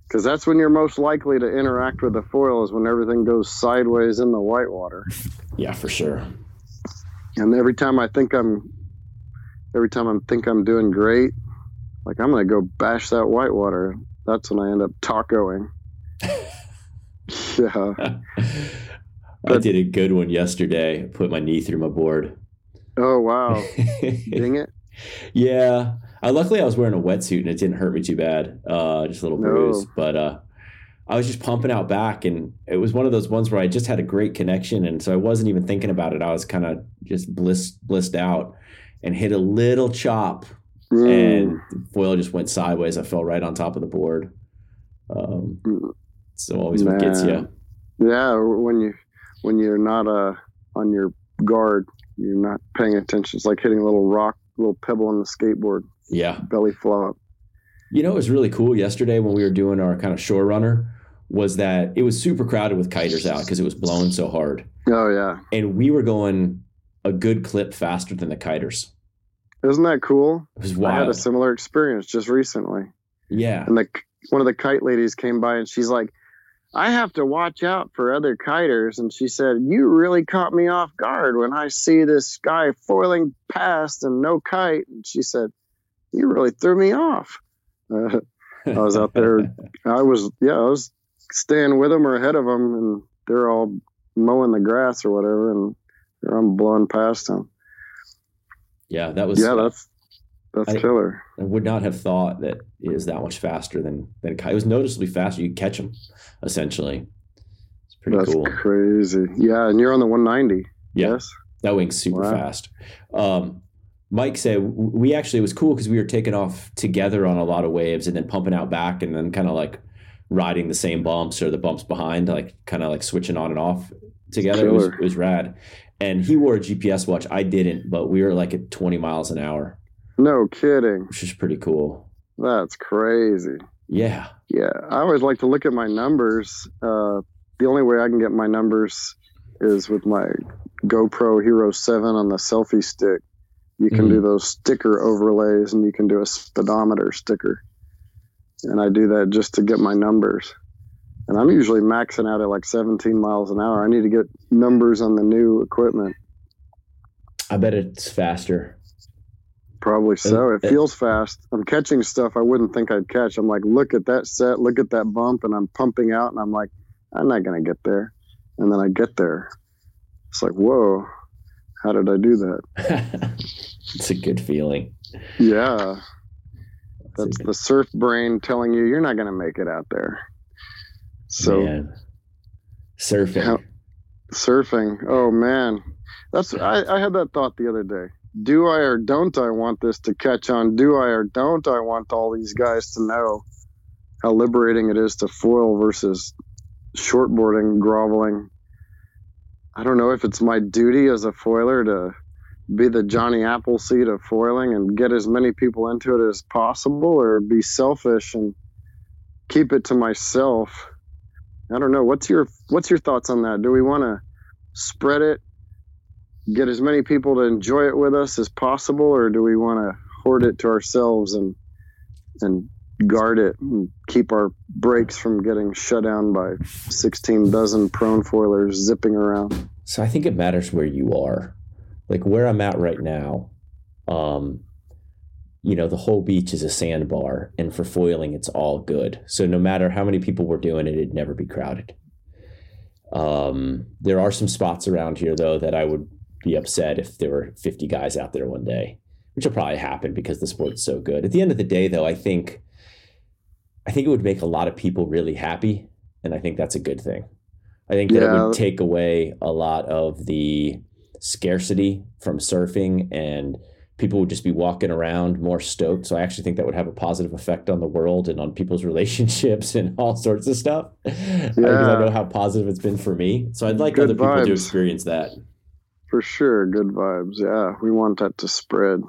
Speaker 2: because that's when you're most likely to interact with the foil is when everything goes sideways in the whitewater.
Speaker 1: Yeah, for sure.
Speaker 2: And every time I think I'm, every time I think I'm doing great, like I'm gonna go bash that whitewater. That's when I end up tacoing. Yeah.
Speaker 1: I did a good one yesterday. Put my knee through my board.
Speaker 2: Oh wow. Dang it.
Speaker 1: yeah. I luckily I was wearing a wetsuit and it didn't hurt me too bad. Uh, just a little
Speaker 2: No.
Speaker 1: bruise, but uh, I was just pumping out back, and it was one of those ones where I just had a great connection, and so I wasn't even thinking about it. I was kind of just bliss blissed out, and hit a little chop,
Speaker 2: Mm.
Speaker 1: and the foil just went sideways. I fell right on top of the board. Um,
Speaker 2: Mm.
Speaker 1: So always what gets you.
Speaker 2: Yeah, when you when you're not uh on your guard, you're not paying attention. It's like hitting a little rock, little pebble on the skateboard,
Speaker 1: Yeah.
Speaker 2: belly flop.
Speaker 1: You know, it was really cool yesterday when we were doing our kind of shore runner was that it was super crowded with kiters out because it was blowing so hard.
Speaker 2: Oh yeah,
Speaker 1: And we were going a good clip faster than the kiters.
Speaker 2: isn't that cool?
Speaker 1: It was wild.
Speaker 2: I had a similar experience just recently,
Speaker 1: Yeah.
Speaker 2: and the one of the kite ladies came by and she's like, "I have to watch out for other kiters," and she said, "You really caught me off guard when I see this guy foiling past and no kite." And she said, "You really threw me off." Uh, I was out there. I was yeah, I was staying with them or ahead of them, and they're all mowing the grass or whatever, and I'm blowing past them.
Speaker 1: yeah, that was
Speaker 2: Yeah, that's that's
Speaker 1: I-
Speaker 2: killer.
Speaker 1: I would not have thought that it is that much faster than than. It was noticeably faster. You could catch them, essentially. It's pretty
Speaker 2: That's
Speaker 1: cool.
Speaker 2: crazy. Yeah, and you're on the 190.
Speaker 1: Yeah.
Speaker 2: Yes.
Speaker 1: That wing's super
Speaker 2: Wow.
Speaker 1: fast. Um, Mike said we actually it was cool because we were taking off together on a lot of waves and then pumping out back and then kind of like riding the same bumps or the bumps behind, like kind of like switching on and off together. It was, it was rad. And he wore a GPS watch. I didn't, but we were like at 20 miles an hour,
Speaker 2: No kidding.
Speaker 1: which is pretty cool.
Speaker 2: That's crazy.
Speaker 1: Yeah.
Speaker 2: Yeah, I always like to look at my numbers. Uh, the only way I can get my numbers is with my GoPro Hero 7 on the selfie stick. You can
Speaker 1: Mhm.
Speaker 2: do those sticker overlays and you can do a speedometer sticker. And I do that just to get my numbers. And I'm usually maxing out at like 17 miles an hour. I need to get numbers on the new equipment.
Speaker 1: I bet it's faster.
Speaker 2: Probably so. It feels fast. I'm catching stuff I wouldn't think I'd catch. I'm like, look at that set, look at that bump, and I'm pumping out, and I'm like, I'm not gonna get there. And then I get there. It's like, whoa, how did I do that?
Speaker 1: it's a good feeling.
Speaker 2: Yeah, that's
Speaker 1: good-
Speaker 2: the surf brain telling you you're not gonna make it out there. So
Speaker 1: man. surfing.
Speaker 2: How- surfing, oh man, that's I, I had that thought the other day. Do I or don't I want this to catch on? Do I or don't I want all these guys to know how liberating it is to foil versus shortboarding, groveling? I don't know if it's my duty as a foiler to be the Johnny Appleseed of foiling and get as many people into it as possible, or be selfish and keep it to myself. I don't know. What's your What's your thoughts on that? Do we want to spread it, get as many people to enjoy it with us as possible, or do we want to hoard it to ourselves and and guard it and keep our breaks from getting shut down by 16 dozen prone foilers zipping around.
Speaker 1: So I think it matters where you are. Like where I'm at right now, um, you know, the whole beach is a sandbar, and for foiling, it's all good. So no matter how many people were doing it, it'd never be crowded. Um, there are some spots around here though that I would be upset if there were 50 guys out there one day, which will probably happen because the sport's so good. At the end of the day, though, I think I think it would make a lot of people really happy, and I think that's a good thing. I think that yeah. it would take away a lot of the scarcity from surfing and people would just be walking around more stoked. So I actually think that would have a positive effect on the world and on people's relationships and all sorts of stuff. Yeah. Because I know how positive it's been for me. So I'd like Good other people to experience that.
Speaker 2: For sure. Good vibes. Yeah. We want that to spread.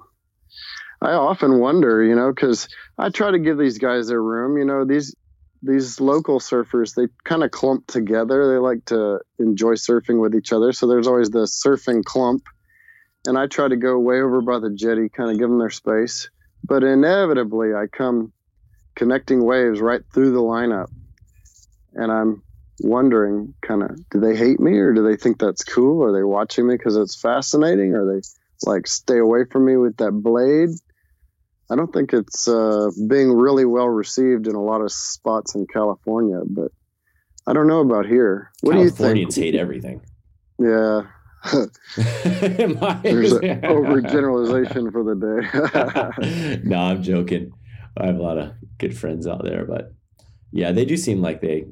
Speaker 2: I often wonder, you know, because I try to give these guys their room. You know, these these local surfers they kind of clump together. They like to enjoy surfing with each other. So there's always the surfing clump, and I try to go way over by the jetty, kind of give them their space. But inevitably, I come connecting waves right through the lineup, and I'm wondering, kind of, do they hate me or do they think that's cool? Are they watching me because it's fascinating? Are they like stay away from me with that blade? I don't think it's uh, being really well received in a lot of spots in California, but I don't know about here. What do you think?
Speaker 1: Californians hate everything.
Speaker 2: Yeah. There's an overgeneralization for the
Speaker 1: day. no, I'm joking. I have a lot of good friends out there, but yeah, they do seem like they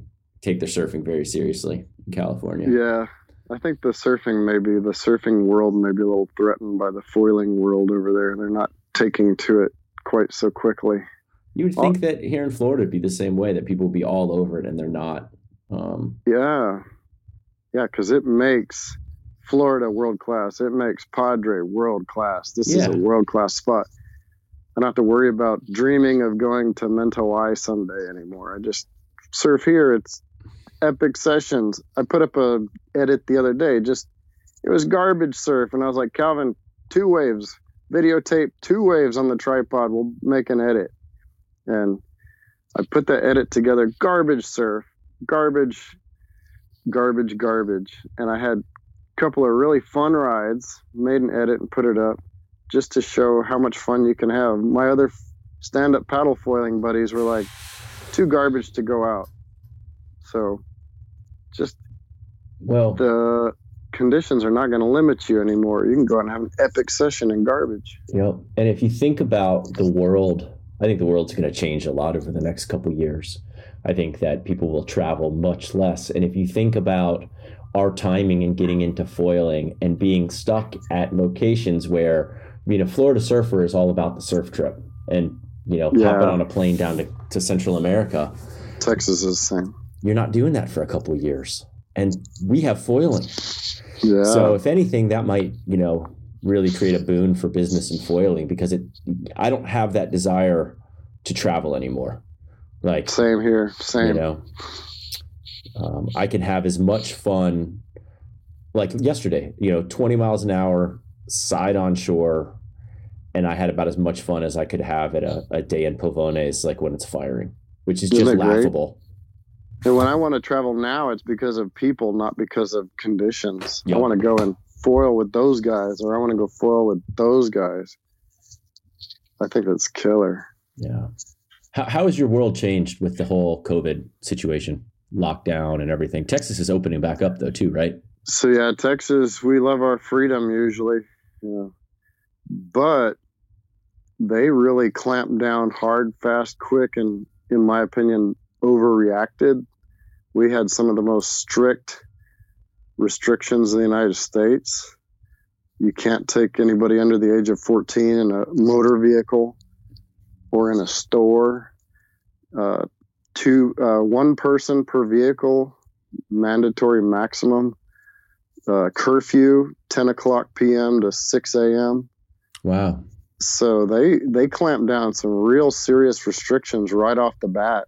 Speaker 1: take their surfing very seriously in California.
Speaker 2: Yeah. I think the surfing maybe the surfing world may be a little threatened by the foiling world over there. They're not taking to it quite so quickly.
Speaker 1: You would think that here in Florida it'd be the same way that people would be all over it and they're not. Um,
Speaker 2: yeah, yeah, because it makes Florida world class. It makes Padre world class. This yeah. is a world class spot. I don't have to worry about dreaming of going to Mentawai someday anymore. I just surf here. It's epic sessions. I put up a edit the other day. Just it was garbage surf, and I was like, Calvin, two waves videotape two waves on the tripod. We'll make an edit. And I put that edit together. Garbage surf, garbage, garbage, garbage. And I had a couple of really fun rides, made an edit and put it up just to show how much fun you can have. My other stand up paddle foiling buddies were like, too garbage to go out. So just well the conditions are not going to limit you anymore. You can go out and have an epic session in garbage.
Speaker 1: Yep. And if you think about the world, I think the world's going to change a lot over the next couple years. I think that people will travel much less. And if you think about our timing and getting into foiling and being stuck at locations where, I mean, a Florida surfer is all about the surf trip and, you know, yeah. hopping on a plane down to, to Central America.
Speaker 2: Texas is the same.
Speaker 1: You're not doing that for a couple years. And we have foiling. Yeah. So if anything, that might you know really create a boon for business and foiling because it I don't have that desire to travel anymore. Like
Speaker 2: same here, same.
Speaker 1: You know, um, I can have as much fun. Like yesterday, you know, twenty miles an hour, side on shore, and I had about as much fun as I could have at a, a day in Pavones, like when it's firing, which is just laughable.
Speaker 2: And when I want to travel now, it's because of people, not because of conditions. Yep. I want to go and foil with those guys, or I want to go foil with those guys. I think that's killer.
Speaker 1: Yeah. How, how has your world changed with the whole COVID situation, lockdown, and everything? Texas is opening back up, though, too, right?
Speaker 2: So, yeah, Texas, we love our freedom usually. Yeah. But they really clamped down hard, fast, quick, and in my opinion, overreacted we had some of the most strict restrictions in the United States. You can't take anybody under the age of 14 in a motor vehicle or in a store. Uh, two, uh, one person per vehicle, mandatory maximum. Uh, curfew, 10 o'clock p.m. to 6 a.m.
Speaker 1: Wow.
Speaker 2: So they they clamped down some real serious restrictions right off the bat,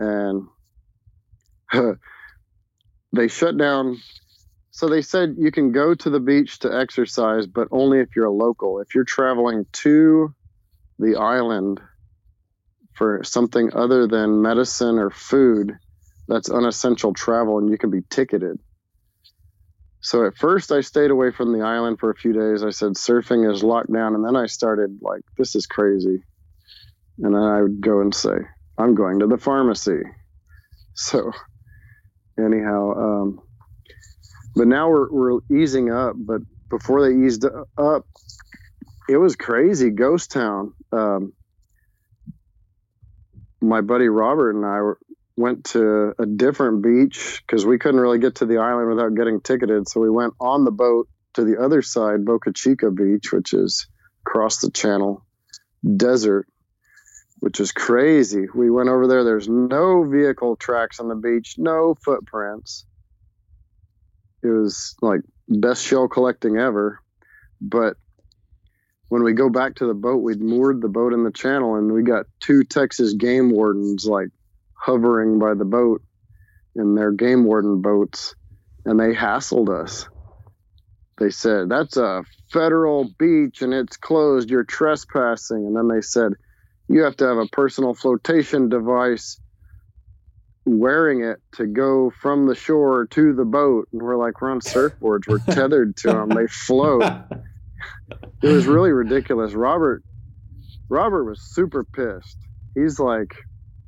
Speaker 2: and they shut down. So they said you can go to the beach to exercise, but only if you're a local. If you're traveling to the island for something other than medicine or food that's unessential travel and you can be ticketed. So at first I stayed away from the island for a few days. I said surfing is locked down and then I started like this is crazy. And then I would go and say, I'm going to the pharmacy. So anyhow, um, but now we're we're easing up, but before they eased up, it was crazy ghost town. Um, my buddy Robert and I were, went to a different beach because we couldn't really get to the island without getting ticketed. So we went on the boat to the other side, Boca Chica Beach, which is across the channel, desert, which is crazy. We went over there. There's no vehicle tracks on the beach, no footprints. It was like best shell collecting ever. But when we go back to the boat, we'd moored the boat in the channel and we got two Texas game wardens like hovering by the boat in their game warden boats and they hassled us. They said, That's a federal beach and it's closed. You're trespassing. And then they said, You have to have a personal flotation device wearing it to go from the shore to the boat. And we're like, We're on surfboards. We're tethered to them. They float. It was really ridiculous. Robert Robert was super pissed. He's like,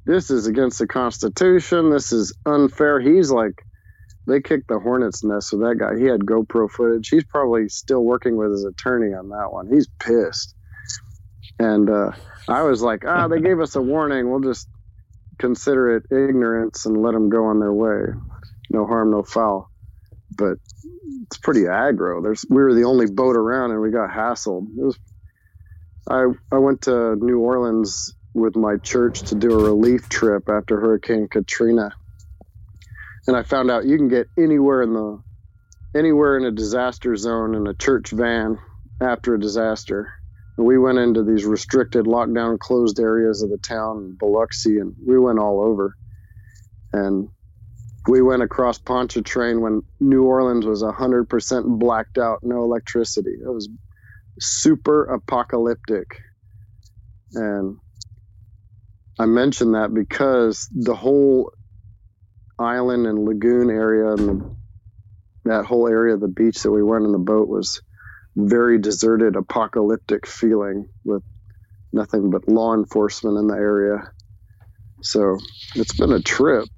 Speaker 2: this is against the Constitution. This is unfair. He's like, they kicked the hornet's nest with that guy. He had GoPro footage. He's probably still working with his attorney on that one. He's pissed. And uh, I was like, ah, they gave us a warning. We'll just consider it ignorance and let them go on their way. No harm, no foul. But it's pretty aggro. There's we were the only boat around, and we got hassled. It was. I I went to New Orleans with my church to do a relief trip after Hurricane Katrina. And I found out you can get anywhere in the anywhere in a disaster zone in a church van after a disaster. And we went into these restricted, lockdown, closed areas of the town, Biloxi, and we went all over. And we went across Pontchartrain when New Orleans was 100% blacked out, no electricity. It was super apocalyptic. And I mention that because the whole island and lagoon area and the, that whole area of the beach that we went in the boat was very deserted, apocalyptic feeling with nothing but law enforcement in the area. So it's been a trip.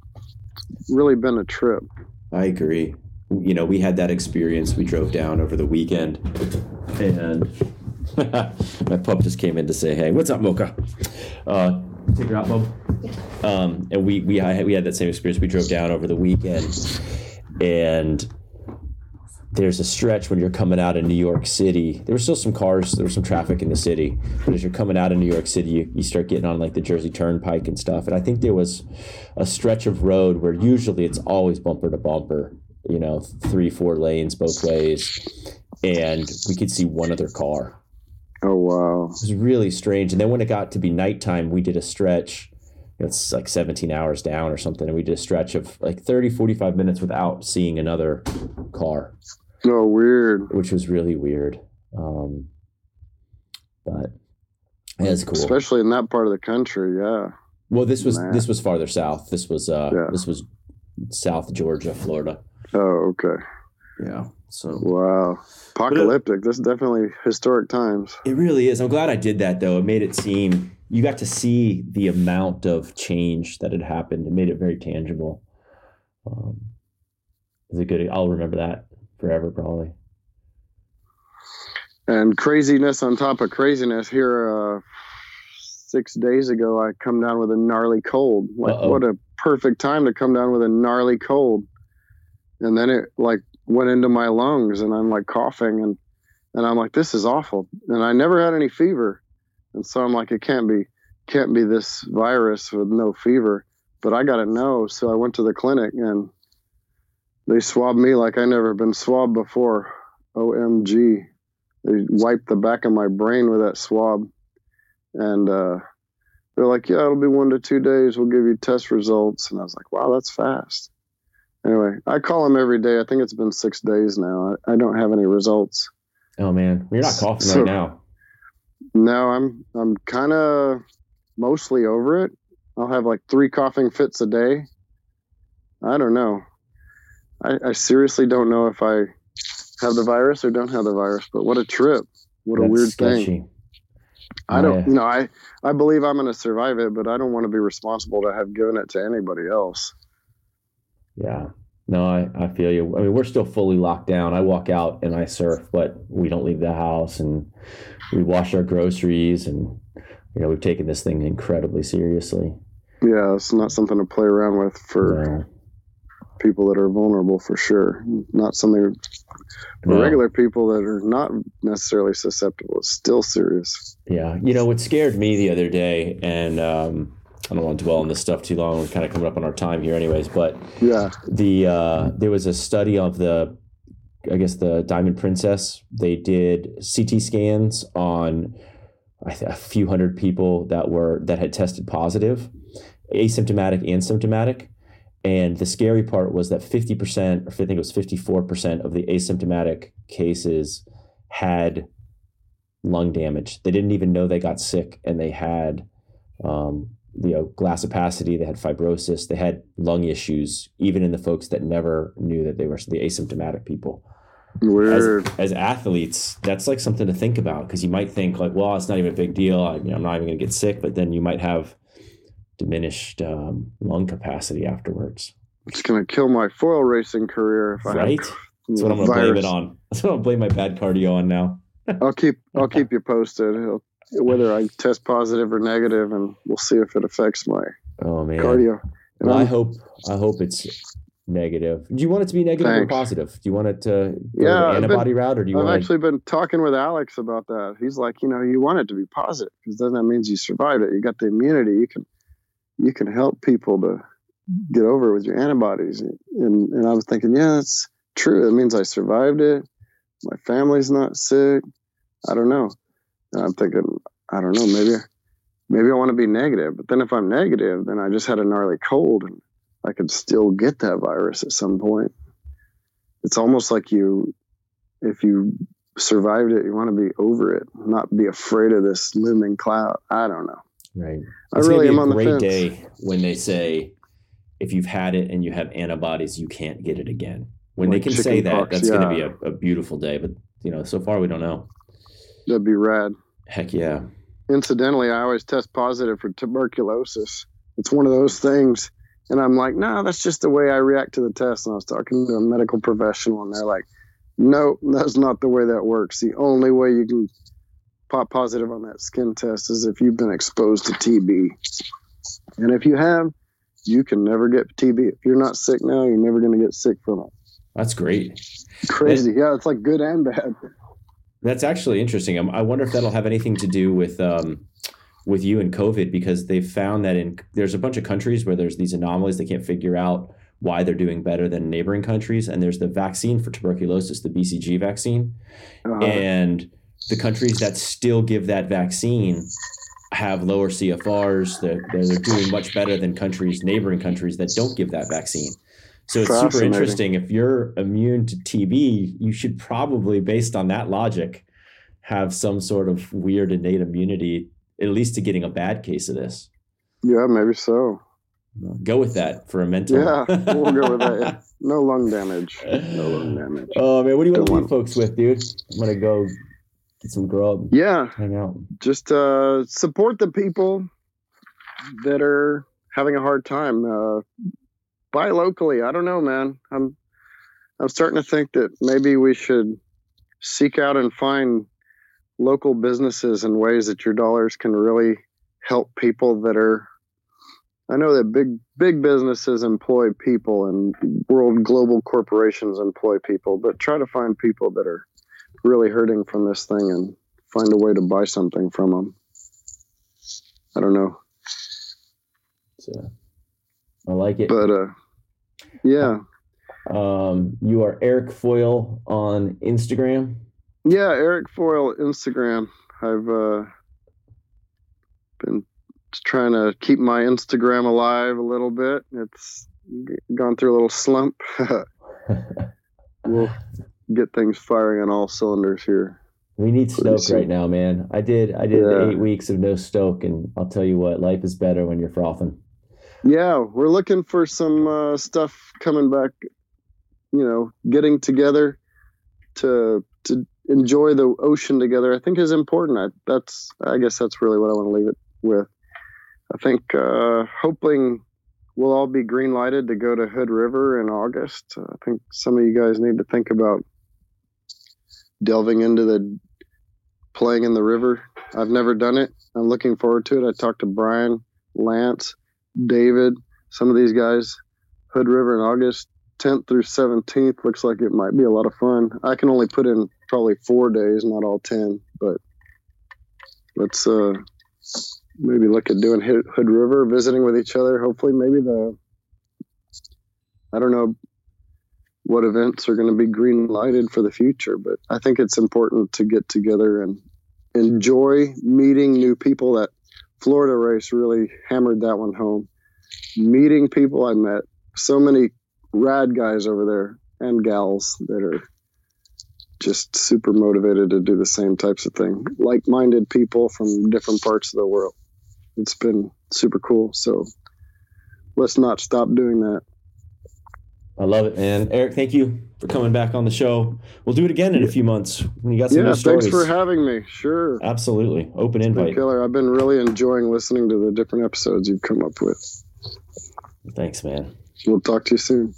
Speaker 2: really been a trip.
Speaker 1: I agree. You know, we had that experience. We drove down over the weekend, and my pup just came in to say, "Hey, what's up, Mocha?" Uh, take her out, Bob. Um, and we we had, we had that same experience. We drove down over the weekend, and there's a stretch when you're coming out of New York City. There were still some cars, there was some traffic in the city, but as you're coming out of New York City, you, you start getting on like the Jersey Turnpike and stuff. And I think there was a stretch of road where usually it's always bumper to bumper, you know, three, four lanes both ways, and we could see one other car
Speaker 2: Oh wow.
Speaker 1: It was really strange. And then when it got to be nighttime, we did a stretch. It's like 17 hours down or something. And we did a stretch of like 30, 45 minutes without seeing another car.
Speaker 2: Oh, weird.
Speaker 1: Which was really weird. Um, but yeah, it's cool.
Speaker 2: Especially in that part of the country, yeah.
Speaker 1: Well, this was Man. this was farther south. This was uh yeah. this was South Georgia, Florida.
Speaker 2: Oh, okay.
Speaker 1: Yeah. So
Speaker 2: wow, apocalyptic. It, This is definitely historic times.
Speaker 1: It really is. I'm glad I did that though. It made it seem you got to see the amount of change that had happened. It made it very tangible. Um, is a good. I'll remember that forever, probably.
Speaker 2: And craziness on top of craziness. Here, uh, six days ago, I come down with a gnarly cold. Like, Uh-oh. what a perfect time to come down with a gnarly cold. And then it like went into my lungs and I'm like coughing and and I'm like this is awful. And I never had any fever. And so I'm like it can't be can't be this virus with no fever. But I got to know. So I went to the clinic and they swabbed me like I never been swabbed before. OMG they wiped the back of my brain with that swab. And uh, they're like yeah it'll be one to two days. We'll give you test results. And I was like wow that's fast anyway, I call him every day. I think it's been six days now. I, I don't have any results.
Speaker 1: Oh man, you're not coughing so, right now.
Speaker 2: No, I'm I'm kind of mostly over it. I'll have like three coughing fits a day. I don't know. I, I seriously don't know if I have the virus or don't have the virus, but what a trip. What a weird
Speaker 1: sketchy.
Speaker 2: thing. I don't,
Speaker 1: Yeah.
Speaker 2: you know, I, I believe I'm going to survive it, but I don't want to be responsible to have given it to anybody else.
Speaker 1: Yeah. No, I, I feel you. I mean, we're still fully locked down. I walk out and I surf, but we don't leave the house and we wash our groceries and you know, we've taken this thing incredibly seriously.
Speaker 2: Yeah, it's not something to play around with for
Speaker 1: No,
Speaker 2: people that are vulnerable for sure. Not something for
Speaker 1: no.
Speaker 2: regular people that are not necessarily susceptible. It's still serious.
Speaker 1: Yeah. You know, what scared me the other day, and um, I don't want to dwell on this stuff too long. We're kind of coming up on our time here, anyways. But
Speaker 2: Yeah.
Speaker 1: the uh, there was a study of the, I guess the Diamond Princess. They did CT scans on a few hundred people that were that had tested positive, asymptomatic and symptomatic. And the scary part was that 50%, or I think it was 54% of the asymptomatic cases had lung damage. They didn't even know they got sick and they had um, you know, glass opacity, they had fibrosis, they had lung issues, even in the folks that never knew that they were the asymptomatic people. As, as athletes, that's like something to think about because you might think like, well, it's not even a big deal. I, you know, I'm not even going to get sick, but then you might have diminished um, lung capacity afterwards.
Speaker 2: It's going to kill my foil racing career if I
Speaker 1: Right?
Speaker 2: have
Speaker 1: That's what I'm going to blame it on. That's what I'm going to blame my bad cardio on now.
Speaker 2: I'll keep I'll keep you posted I'll- whether I test positive or negative, and we'll see if it affects my
Speaker 1: Oh man.
Speaker 2: cardio. And
Speaker 1: Well, I hope I hope it's negative. Do you want it to be negative
Speaker 2: Thanks.
Speaker 1: or positive? Do you want it to go
Speaker 2: Yeah,
Speaker 1: the
Speaker 2: I've been-
Speaker 1: antibody route, or do you
Speaker 2: I've actually been talking with Alex about that. He's like, you know, you want it to be positive because then that means you survived it. You got the immunity. You can you can help people to get over it with your antibodies. And and I was thinking, yeah, that's true. It means I survived it. My family's not sick. I don't know. And I'm thinking, I don't know, maybe maybe I want to be negative. But then if I'm negative, then I just had a gnarly cold and I could still get that virus at some point. It's almost like you if you survived it, you want to be over it, not be afraid of this looming cloud. I don't know.
Speaker 1: Right.
Speaker 2: I really am on
Speaker 1: a
Speaker 2: the
Speaker 1: great
Speaker 2: fence.
Speaker 1: day when they say if you've had it and you have antibodies, you can't get it again. When
Speaker 2: Like
Speaker 1: they can say that, that's going to be a, a beautiful day. But you know, so far we don't know.
Speaker 2: That'd be rad.
Speaker 1: Heck yeah.
Speaker 2: Incidentally, I always test positive for tuberculosis. It's one of those things. And I'm like, no, that's just the way I react to the test. And I was talking to a medical professional, and they're like, no, that's not the way that works. The only way you can pop positive on that skin test is if you've been exposed to TB. And if you have, you can never get TB. If you're not sick now, you're never going to get sick from it.
Speaker 1: That's great.
Speaker 2: Crazy. Yeah, it's like good and bad.
Speaker 1: That's actually interesting. Um, I wonder if that'll have anything to do with um, with you and COVID because they've found that in there's a bunch of countries where there's these anomalies they can't figure out why they're doing better than neighboring countries, and there's the vaccine for tuberculosis, the BCG vaccine,
Speaker 2: Uh,
Speaker 1: and the countries that still give that vaccine have lower CFRs. They're, they're doing much better than countries, neighboring countries that don't give that vaccine. So it's super interesting. If you're immune to TB, you should probably, based on that logic, have some sort of weird innate immunity, at least to getting a bad case of this.
Speaker 2: yeah, maybe so.
Speaker 1: Go with that for a mental.
Speaker 2: Yeah, we'll go with that. Yeah. No lung damage. No lung damage.
Speaker 1: Oh man, what do you want to leave folks with, dude? I'm gonna go get some grub,
Speaker 2: Yeah,
Speaker 1: hang out.
Speaker 2: just uh, support the people that are having a hard time. Uh, buy locally. I don't know, man. I'm I'm starting to think that maybe we should seek out and find local businesses and ways that your dollars can really help people that are. I know that big big businesses employ people and world global corporations employ people, but try to find people that are really hurting from this thing and find a way to buy something from them. I don't know,
Speaker 1: So I like it.
Speaker 2: but uh, yeah,
Speaker 1: Um, you are Eric Foil on Instagram.
Speaker 2: yeah. Eric Foil Instagram. I've uh, been trying to keep my Instagram alive a little bit. It's gone through a little slump. we'll get things firing on all cylinders here.
Speaker 1: We need stoke right now, man. I did I did yeah. eight weeks of no stoke, and I'll tell you what, life is better when you're frothing.
Speaker 2: Yeah, we're looking for some uh, stuff coming back. You know, getting together to to enjoy the ocean together. I think is important. I, that's I guess that's really what I want to leave it with. I think uh, hoping we'll all be green lighted to go to Hood River in August. I think some of you guys need to think about delving into the playing in the river. I've never done it. I'm looking forward to it. I talked to Brian, Lance, David, some of these guys. Hood River in August, 10th through 17th. Looks like it might be a lot of fun. I can only put in probably four days, not all 10, but let's uh, maybe look at doing Hood River, visiting with each other. Hopefully, maybe the, I don't know, what events are going to be green lighted for the future. But I think it's important to get together and enjoy meeting new people. That Florida race really hammered that one home. Meeting people I met, so many rad guys over there and gals that are just super motivated to do the same types of thing. Like minded people from different parts of the world. It's been super cool. So let's not stop doing that.
Speaker 1: I love it, man. Eric, thank you for coming back on the show. We'll do it again in a few months when you got some yeah, new stories.
Speaker 2: Thanks for having me. Sure.
Speaker 1: Absolutely. Open invite.
Speaker 2: Killer. I've been really enjoying listening to the different episodes you've come up with.
Speaker 1: Thanks, man.
Speaker 2: We'll talk to you soon.